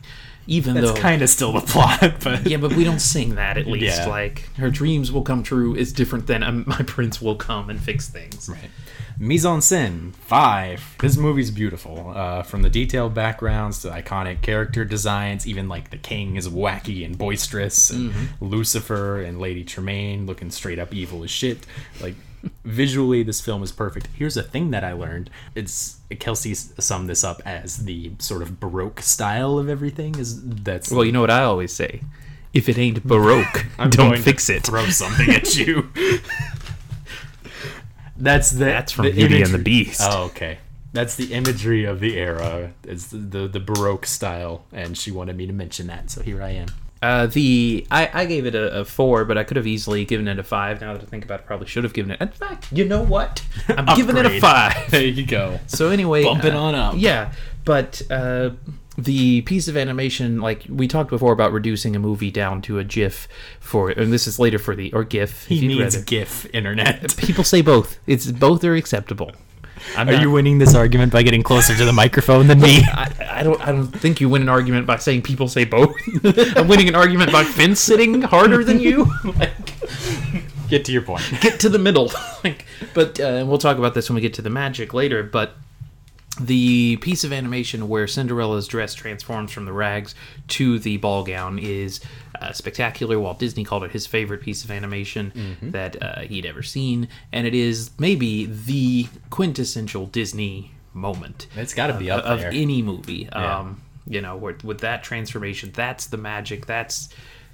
Speaker 1: Even
Speaker 2: That's
Speaker 1: though
Speaker 2: kind of still the plot, but
Speaker 1: Yeah, but we don't sing that at least.
Speaker 2: Yeah.
Speaker 1: Like her dreams will come true is different than um, my prince will come and fix things.
Speaker 2: Right. Mise en scène, five. This movie's beautiful. Uh, from the detailed backgrounds to iconic character designs, even like the king is wacky and boisterous, and Lucifer and Lady Tremaine looking straight up evil as shit. Like, visually, this film is perfect. Here's a thing that I learned. It's Kelsey summed this up as the sort of Baroque style of everything. Is that's
Speaker 1: Well, you know what I always say: if it ain't baroque,
Speaker 2: I'm
Speaker 1: don't
Speaker 2: going to
Speaker 1: fix it.
Speaker 2: Throw something at you. That's the
Speaker 1: That's from the Beauty and the Beast.
Speaker 2: Oh, okay. That's the imagery of the era. It's the, the the Baroque style, and she wanted me to mention that, so here I am.
Speaker 1: Uh, the I, I gave it a, a four, but I could have easily given it a five. Now that I think about it, probably should have given it. In fact, you know what? I'm giving it a five.
Speaker 2: There you go.
Speaker 1: So anyway,
Speaker 2: Bump it
Speaker 1: uh,
Speaker 2: on up.
Speaker 1: Yeah, but uh, the piece of animation, like we talked before about reducing a movie down to a GIF for, and this is later for the or GIF.
Speaker 2: He
Speaker 1: if you'd
Speaker 2: means
Speaker 1: rather.
Speaker 2: GIF internet.
Speaker 1: People say both. It's both are acceptable. I'm
Speaker 2: Are
Speaker 1: not-
Speaker 2: you winning this argument by getting closer to the microphone than me?
Speaker 1: I, I don't. I don't think you win an argument by saying people say both. I'm winning an argument by fence sitting harder than you. like,
Speaker 2: Get to your point.
Speaker 1: get to the middle. like, but uh, and we'll talk about this when we get to the magic later. But the piece of animation where Cinderella's dress transforms from the rags to the ball gown is uh, spectacular. Walt Disney called it his favorite piece of animation that uh, he'd ever seen, and it is maybe the quintessential Disney moment
Speaker 2: It's got to be
Speaker 1: of,
Speaker 2: up
Speaker 1: of
Speaker 2: there.
Speaker 1: any movie.
Speaker 2: Yeah.
Speaker 1: Um, you know, where, with that transformation, that's the magic. That's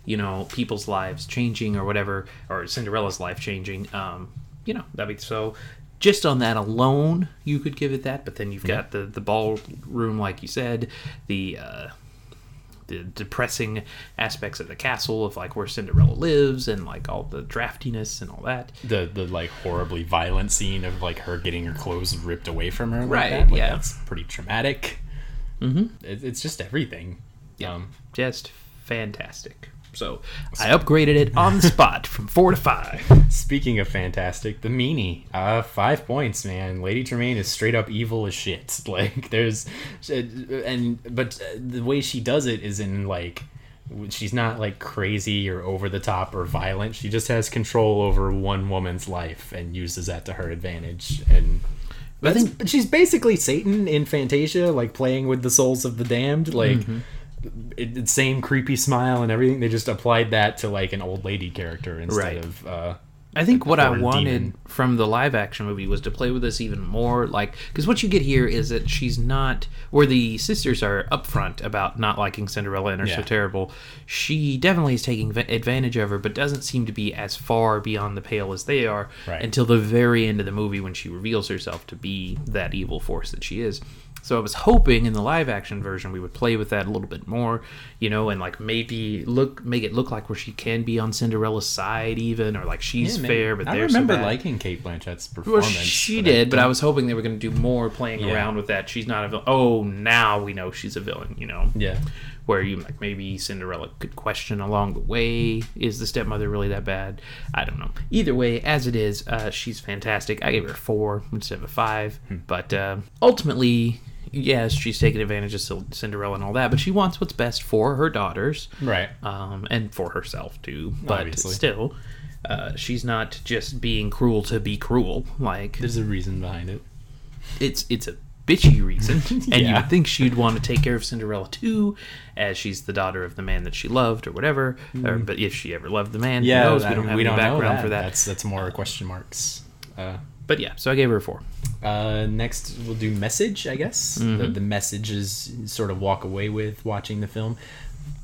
Speaker 1: you know people's lives changing or whatever, or Cinderella's life changing. Um, you know, that'd be so. Just on that alone, you could give it that. But then you've got the the ballroom, like you said, the. Uh, the depressing aspects of the castle of like where Cinderella lives and like all the draftiness and all that.
Speaker 2: the the like horribly violent scene of like her getting her clothes ripped away from her. Like
Speaker 1: Right,
Speaker 2: That. Like,
Speaker 1: yeah.
Speaker 2: That's pretty traumatic. Mm-hmm. It, it's just everything. Um,
Speaker 1: Just fantastic. So I upgraded it on the spot from four to five.
Speaker 2: Speaking of fantastic, the meanie, uh, five points, man. Lady Tremaine is straight up evil as shit. Like, there's, and but uh, the way she does it is in like, she's not like crazy or over the top or violent. She just has control over one woman's life and uses that to her advantage. And
Speaker 1: I think-
Speaker 2: she's basically Satan in Fantasia, like playing with the souls of the damned. Like,
Speaker 1: Mm-hmm.
Speaker 2: It, it- same creepy smile and everything. They just applied that to like an old lady character instead
Speaker 1: Right.
Speaker 2: of. Uh,
Speaker 1: I think what I wanted
Speaker 2: demon.
Speaker 1: From the live action movie was to play with this even more, like because what you get here is that she's not where the sisters are upfront about not liking Cinderella and are so terrible. She definitely is taking advantage of her, but doesn't seem to be as far beyond the pale as they are
Speaker 2: Right.
Speaker 1: until the very end of the movie when she reveals herself to be that evil force that she is. So I was hoping in the live action version we would play with that a little bit more, you know, and like maybe look make it look like where she can be on Cinderella's side even, or like she's
Speaker 2: Yeah,
Speaker 1: fair, but
Speaker 2: I remember
Speaker 1: so
Speaker 2: liking Cate Blanchett's
Speaker 1: Well,
Speaker 2: performance.
Speaker 1: she
Speaker 2: but
Speaker 1: did, but I was hoping they were going to do more playing
Speaker 2: Yeah.
Speaker 1: around with that. She's not a villain. Oh, now we know she's a villain. You know,
Speaker 2: Yeah,
Speaker 1: where you like maybe Cinderella could question along the way: Is the stepmother really that bad? I don't know. Either way, as it is, uh, she's fantastic. I gave her a four instead of a five,
Speaker 2: Hmm.
Speaker 1: but uh, ultimately. Yes, she's taking advantage of Cinderella and all that, but she wants what's best for her daughters
Speaker 2: right.
Speaker 1: um, and for herself too. But
Speaker 2: Obviously.
Speaker 1: still, uh, she's not just being cruel to be cruel. Like
Speaker 2: There's a reason behind it.
Speaker 1: it's it's a bitchy reason, and you would think she'd want to take care of Cinderella too, as she's the daughter of the man that she loved or whatever. Or, but if she ever loved the man.
Speaker 2: Yeah,
Speaker 1: knows?
Speaker 2: I
Speaker 1: We don't have
Speaker 2: we
Speaker 1: any
Speaker 2: don't know
Speaker 1: background
Speaker 2: that.
Speaker 1: for that.
Speaker 2: That's that's more question marks. Uh,
Speaker 1: But yeah, so I gave her a four.
Speaker 2: uh, next, we'll do message. I guess
Speaker 1: Mm-hmm.
Speaker 2: the, the messages sort of walk away with watching the film.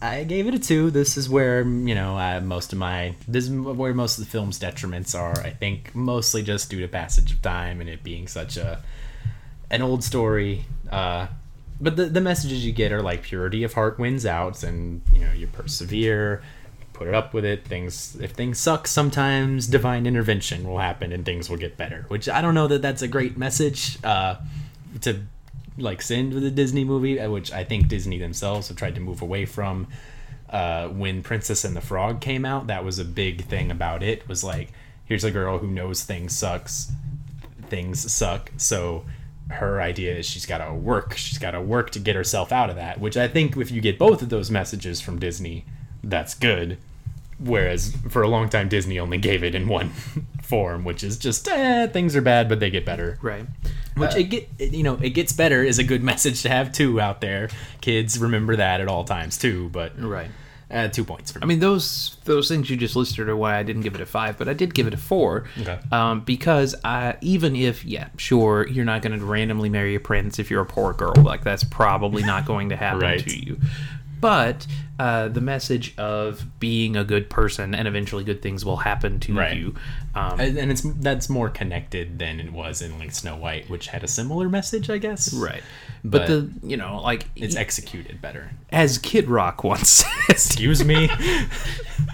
Speaker 2: I gave it a two. This is where you know uh, most of my this is where most of the film's detriments are. I think mostly just due to passage of time and it being such a an old story. Uh, but the the messages you get are like purity of heart wins out, and you know you persevere, put it up with it. Things if things suck, sometimes divine intervention will happen and things will get better. Which I don't know that that's a great message uh, to like send with a Disney movie, uh, which I think Disney themselves have tried to move away from. Uh, when Princess and the Frog came out, that was a big thing about it. Was like, here's a girl who knows things sucks, things suck, so her idea is she's got to work. She's got to work to get herself out of that. Which I think if you get both of those messages from Disney, that's good. Whereas for a long time, Disney only gave it in one form, which is just eh, things are bad, but they get better.
Speaker 1: Right.
Speaker 2: Which it get it- you know it gets better is a good message to have too out there. Kids remember that at all times too. But
Speaker 1: Right.
Speaker 2: uh, two points for me.
Speaker 1: I mean, those those things you just listed are why I didn't give it a five, but I did give it a four.
Speaker 2: Okay.
Speaker 1: Um, because I, even if, yeah, sure, you're not going to randomly marry a prince if you're a poor girl. Like, that's probably not going to happen
Speaker 2: Right.
Speaker 1: to you. But uh, the message of being a good person and eventually good things will happen to
Speaker 2: Right.
Speaker 1: you. Um,
Speaker 2: and and it's that's more connected than it was in like Snow White, which had a similar message, I guess.
Speaker 1: right. But,
Speaker 2: But
Speaker 1: the, you know, like,
Speaker 2: It's executed better.
Speaker 1: as Kid Rock once
Speaker 2: Excuse me.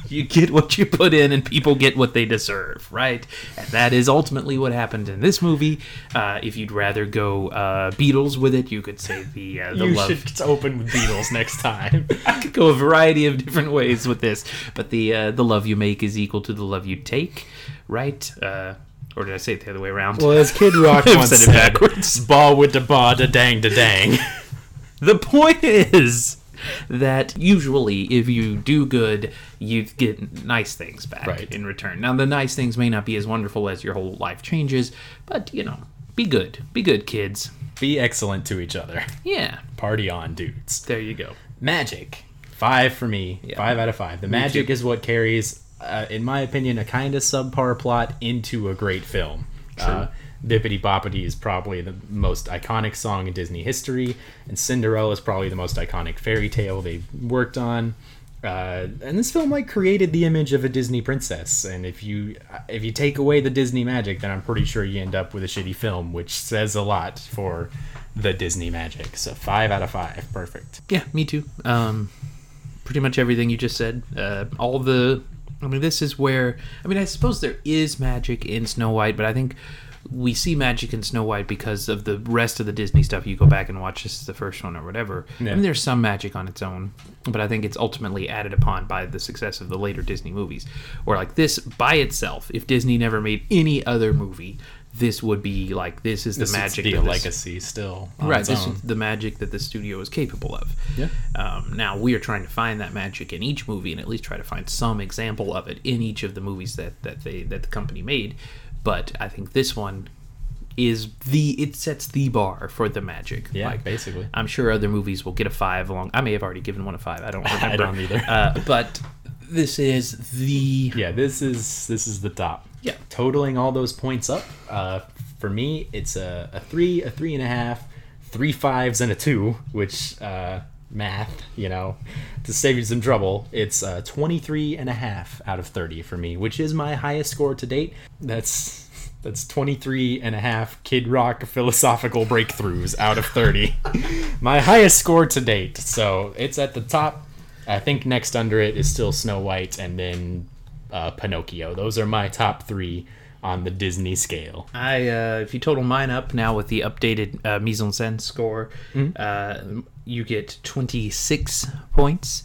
Speaker 1: you get what you put in and people get what they deserve right and that is ultimately what happened in this movie uh, if you'd rather go uh, beatles with it you could say the uh, the
Speaker 2: you
Speaker 1: love
Speaker 2: should open with Beatles next time.
Speaker 1: I could go a variety of different ways with this but the uh, the love you make is equal to the love you take right uh, or did I say it the other way around
Speaker 2: well, as Kid Rock once
Speaker 1: said it backwards.
Speaker 2: "Ball with the ba da dang da dang."
Speaker 1: The point is that usually, if you do good, you get nice things back
Speaker 2: Right.
Speaker 1: in return. Now, the nice things may not be as wonderful as your whole life changes, but you know, be good. Be good, kids.
Speaker 2: Be excellent to each other.
Speaker 1: Yeah,
Speaker 2: Party on, dudes.
Speaker 1: there you go.
Speaker 2: Magic. Five for me. Five out of five. The magic
Speaker 1: too.
Speaker 2: is what carries, uh, in my opinion, a kind of subpar plot into a great film. Uh, Bippity Boppity is probably the most iconic song in Disney history, and Cinderella is probably the most iconic fairy tale they've worked on. Uh, and this film like created the image of a Disney princess, and if you if you take away the Disney magic, then I'm pretty sure you end up with a shitty film, which says a lot for the Disney magic. So five out of five, perfect.
Speaker 1: Yeah, me too. Um, pretty much everything you just said. Uh, all the, I mean, this is where I mean, I suppose there is magic in Snow White, but I think we see magic in Snow White because of the rest of the Disney stuff. You go back and watch this is the first one or whatever. I mean, there's some magic on its own, but I think it's ultimately added upon by the success of the later Disney movies. Or like this by itself, if Disney never made any other movie. This would be like this is the
Speaker 2: This
Speaker 1: magic
Speaker 2: a
Speaker 1: this-
Speaker 2: legacy still.
Speaker 1: right this
Speaker 2: own.
Speaker 1: is the magic that the studio is capable of
Speaker 2: Yeah.
Speaker 1: um, now we are trying to find that magic in each movie and at least try to find some example of it in each of the movies that, that they that the company made but i think this one is the it sets the bar for the magic
Speaker 2: Yeah, basically.
Speaker 1: i'm sure other movies will get a five along i may have already given one a five i don't remember
Speaker 2: I don't either.
Speaker 1: uh, but this is the
Speaker 2: Yeah, this is this is the top.
Speaker 1: Yeah.
Speaker 2: Totaling all those points up, uh, for me, it's a, a three, a three and a half, three fives, and a two, which uh, math, you know, to save you some trouble, it's uh, 23 and a half out of 30 for me, which is my highest score to date. That's that's 23 and a half Kid Rock philosophical breakthroughs out of 30. my highest score to date. So it's at the top. I think next under it is still Snow White and then uh, Pinocchio. Those are my top three on the Disney scale.
Speaker 1: I uh, if you total mine up now with the updated uh, mise en scène score,
Speaker 2: Mm-hmm.
Speaker 1: uh, you get 26 points.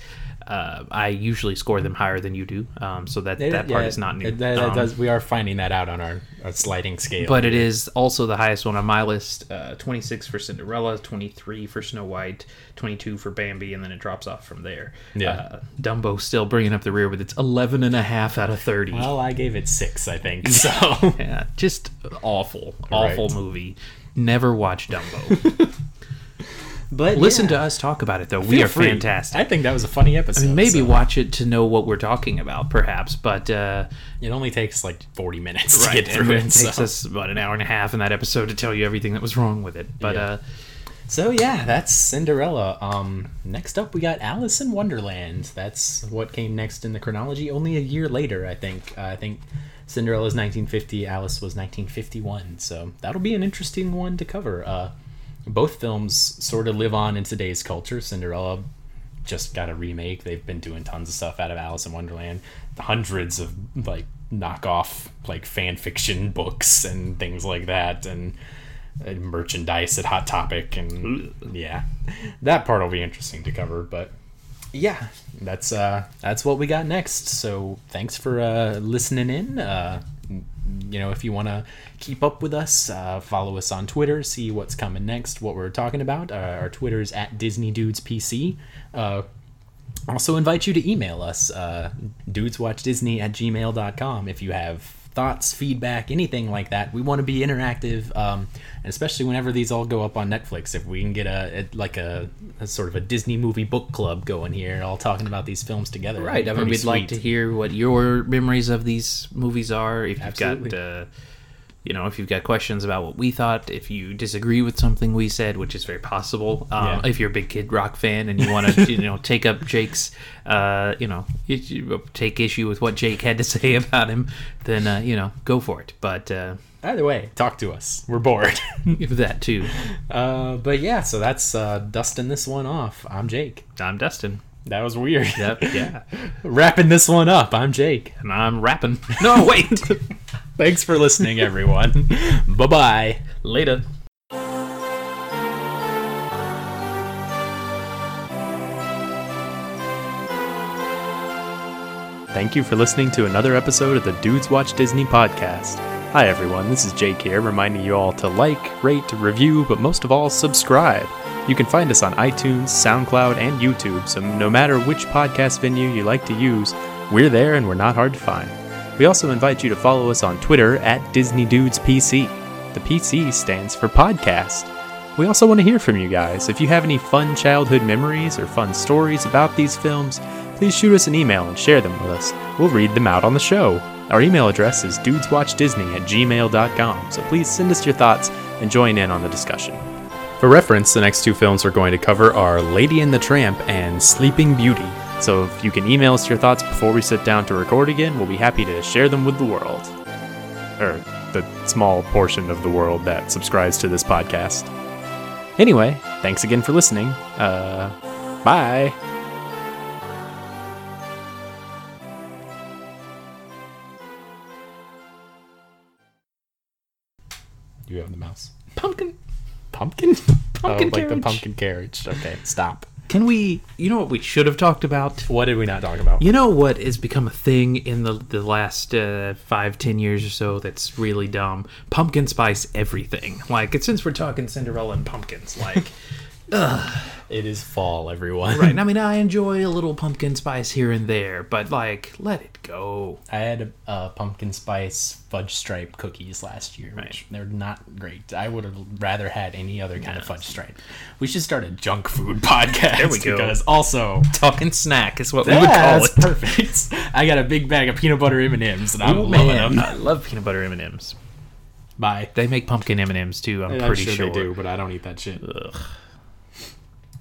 Speaker 1: Uh, I usually score them higher than you do, um, so that that part
Speaker 2: Yeah,
Speaker 1: is not new.
Speaker 2: That, that
Speaker 1: Um,
Speaker 2: does, we are finding that out on our, our sliding scale.
Speaker 1: but it is also the highest one on my list. Uh, 26 for Cinderella, 23 for Snow White, 22 for Bambi, and then it drops off from there.
Speaker 2: Yeah.
Speaker 1: Uh, Dumbo still bringing up the rear with its 11 and a half out of 30.
Speaker 2: well, I gave it six, I think. So
Speaker 1: yeah, just awful, awful
Speaker 2: Right.
Speaker 1: movie. Never watch Dumbo.
Speaker 2: but
Speaker 1: Listen
Speaker 2: yeah,
Speaker 1: to us talk about it though. We are
Speaker 2: free.
Speaker 1: fantastic.
Speaker 2: I think that was a funny episode.
Speaker 1: I mean, maybe
Speaker 2: so
Speaker 1: watch it to know what we're talking about, perhaps. But uh,
Speaker 2: it only takes like forty minutes to get through
Speaker 1: it
Speaker 2: it.
Speaker 1: takes us about an hour and a half in that episode to tell you everything that was wrong with it. But
Speaker 2: Yeah.
Speaker 1: uh,
Speaker 2: So yeah, that's Cinderella. Um, next up we got Alice in Wonderland. That's what came next in the chronology. Only a year later, I think. Uh, I think Cinderella's 1950, Alice was 1951. So that'll be an interesting one to cover. Both films sort of live on in today's culture. Cinderella just got a remake. They've been doing tons of stuff out of Alice in Wonderland. Hundreds of like knockoff like fan fiction books and things like that and uh, merchandise at Hot Topic and yeah. That part will be interesting to cover, but yeah, that's uh that's what we got next. So thanks for uh listening in. Uh you know, if you want to keep up with us, uh, follow us on Twitter, see what's coming next, what we're talking about. Uh, our Twitter is at Disney Dudes PC. Uh, also, invite you to email us, uh, dudeswatchdisney at gmail.com, if you have thoughts, feedback, anything like that. We want to be interactive, um, and especially whenever these all go up on Netflix. If we can get a, a like a, a sort of a Disney movie book club going here, all talking about these films together.
Speaker 1: Right. I mean, we'd like to hear what your memories of these movies are. If you've
Speaker 2: Absolutely.
Speaker 1: got, uh, you know, if you've got questions about what we thought, if you disagree with something we said, which is very possible. Um,
Speaker 2: Yeah.
Speaker 1: If you're a big Kid Rock fan and you want to, you know, take up Jake's, uh, you know, take issue with what Jake had to say about him, then uh, you know, go for it. But uh,
Speaker 2: Either way, talk to us. We're bored.
Speaker 1: that too.
Speaker 2: uh, but yeah, so that's uh, dusting this one off. I'm Jake.
Speaker 1: I'm Dustin.
Speaker 2: That was weird.
Speaker 1: Yep. Yeah.
Speaker 2: Wrapping this one up. I'm Jake.
Speaker 1: And I'm rapping. No, wait.
Speaker 2: Thanks for listening, everyone. bye bye.
Speaker 1: Later.
Speaker 4: Thank you for listening to another episode of the Dudes Watch Disney podcast. Hi, everyone, this is Jake here, reminding you all to like, rate, review, but most of all, subscribe. You can find us on iTunes, SoundCloud, and YouTube, so no matter which podcast venue you like to use, we're there and we're not hard to find. We also invite you to follow us on Twitter at DisneyDudesPC. The PC stands for podcast. We also want to hear from you guys. If you have any fun childhood memories or fun stories about these films, please shoot us an email and share them with us. We'll read them out on the show. Our email address is dudeswatchdisney at gmail.com, so please send us your thoughts and join in on the discussion. For reference, the next two films we're going to cover are Lady and the Tramp and Sleeping Beauty. So if you can email us your thoughts before we sit down to record again, we'll be happy to share them with the world. Or the small portion of the world that subscribes to this podcast. Anyway, thanks again for listening. Uh, bye.
Speaker 2: You have the mouse.
Speaker 1: Pumpkin.
Speaker 2: Pumpkin?
Speaker 1: Pumpkin
Speaker 2: oh, like the pumpkin carriage. Okay, stop.
Speaker 1: Can we? You know what we should have talked about?
Speaker 2: What did we not talk about?
Speaker 1: You know what has become a thing in the the last uh, five, ten years or so that's really dumb? Pumpkin spice everything. Like, since we're talking Cinderella and pumpkins, like,
Speaker 2: It is fall, everyone.
Speaker 1: right? I mean, I enjoy a little pumpkin spice here and there, but like, let it go.
Speaker 2: I had uh, pumpkin spice fudge stripe cookies last year, which they're not great. I would have rather had any other kind of fudge stripe. We should start a junk food podcast.
Speaker 1: There we go.
Speaker 2: Because also,
Speaker 1: Talking snack is what we would call it.
Speaker 2: perfect. I got a big bag of peanut butter M and M's, and I'm loving
Speaker 1: man,
Speaker 2: them.
Speaker 1: I love peanut butter M and M's.
Speaker 2: Bye.
Speaker 1: They make pumpkin M and M's too. I'm
Speaker 2: I'm
Speaker 1: pretty
Speaker 2: sure,
Speaker 1: sure.
Speaker 2: they do, but I don't eat that shit.
Speaker 1: Ugh.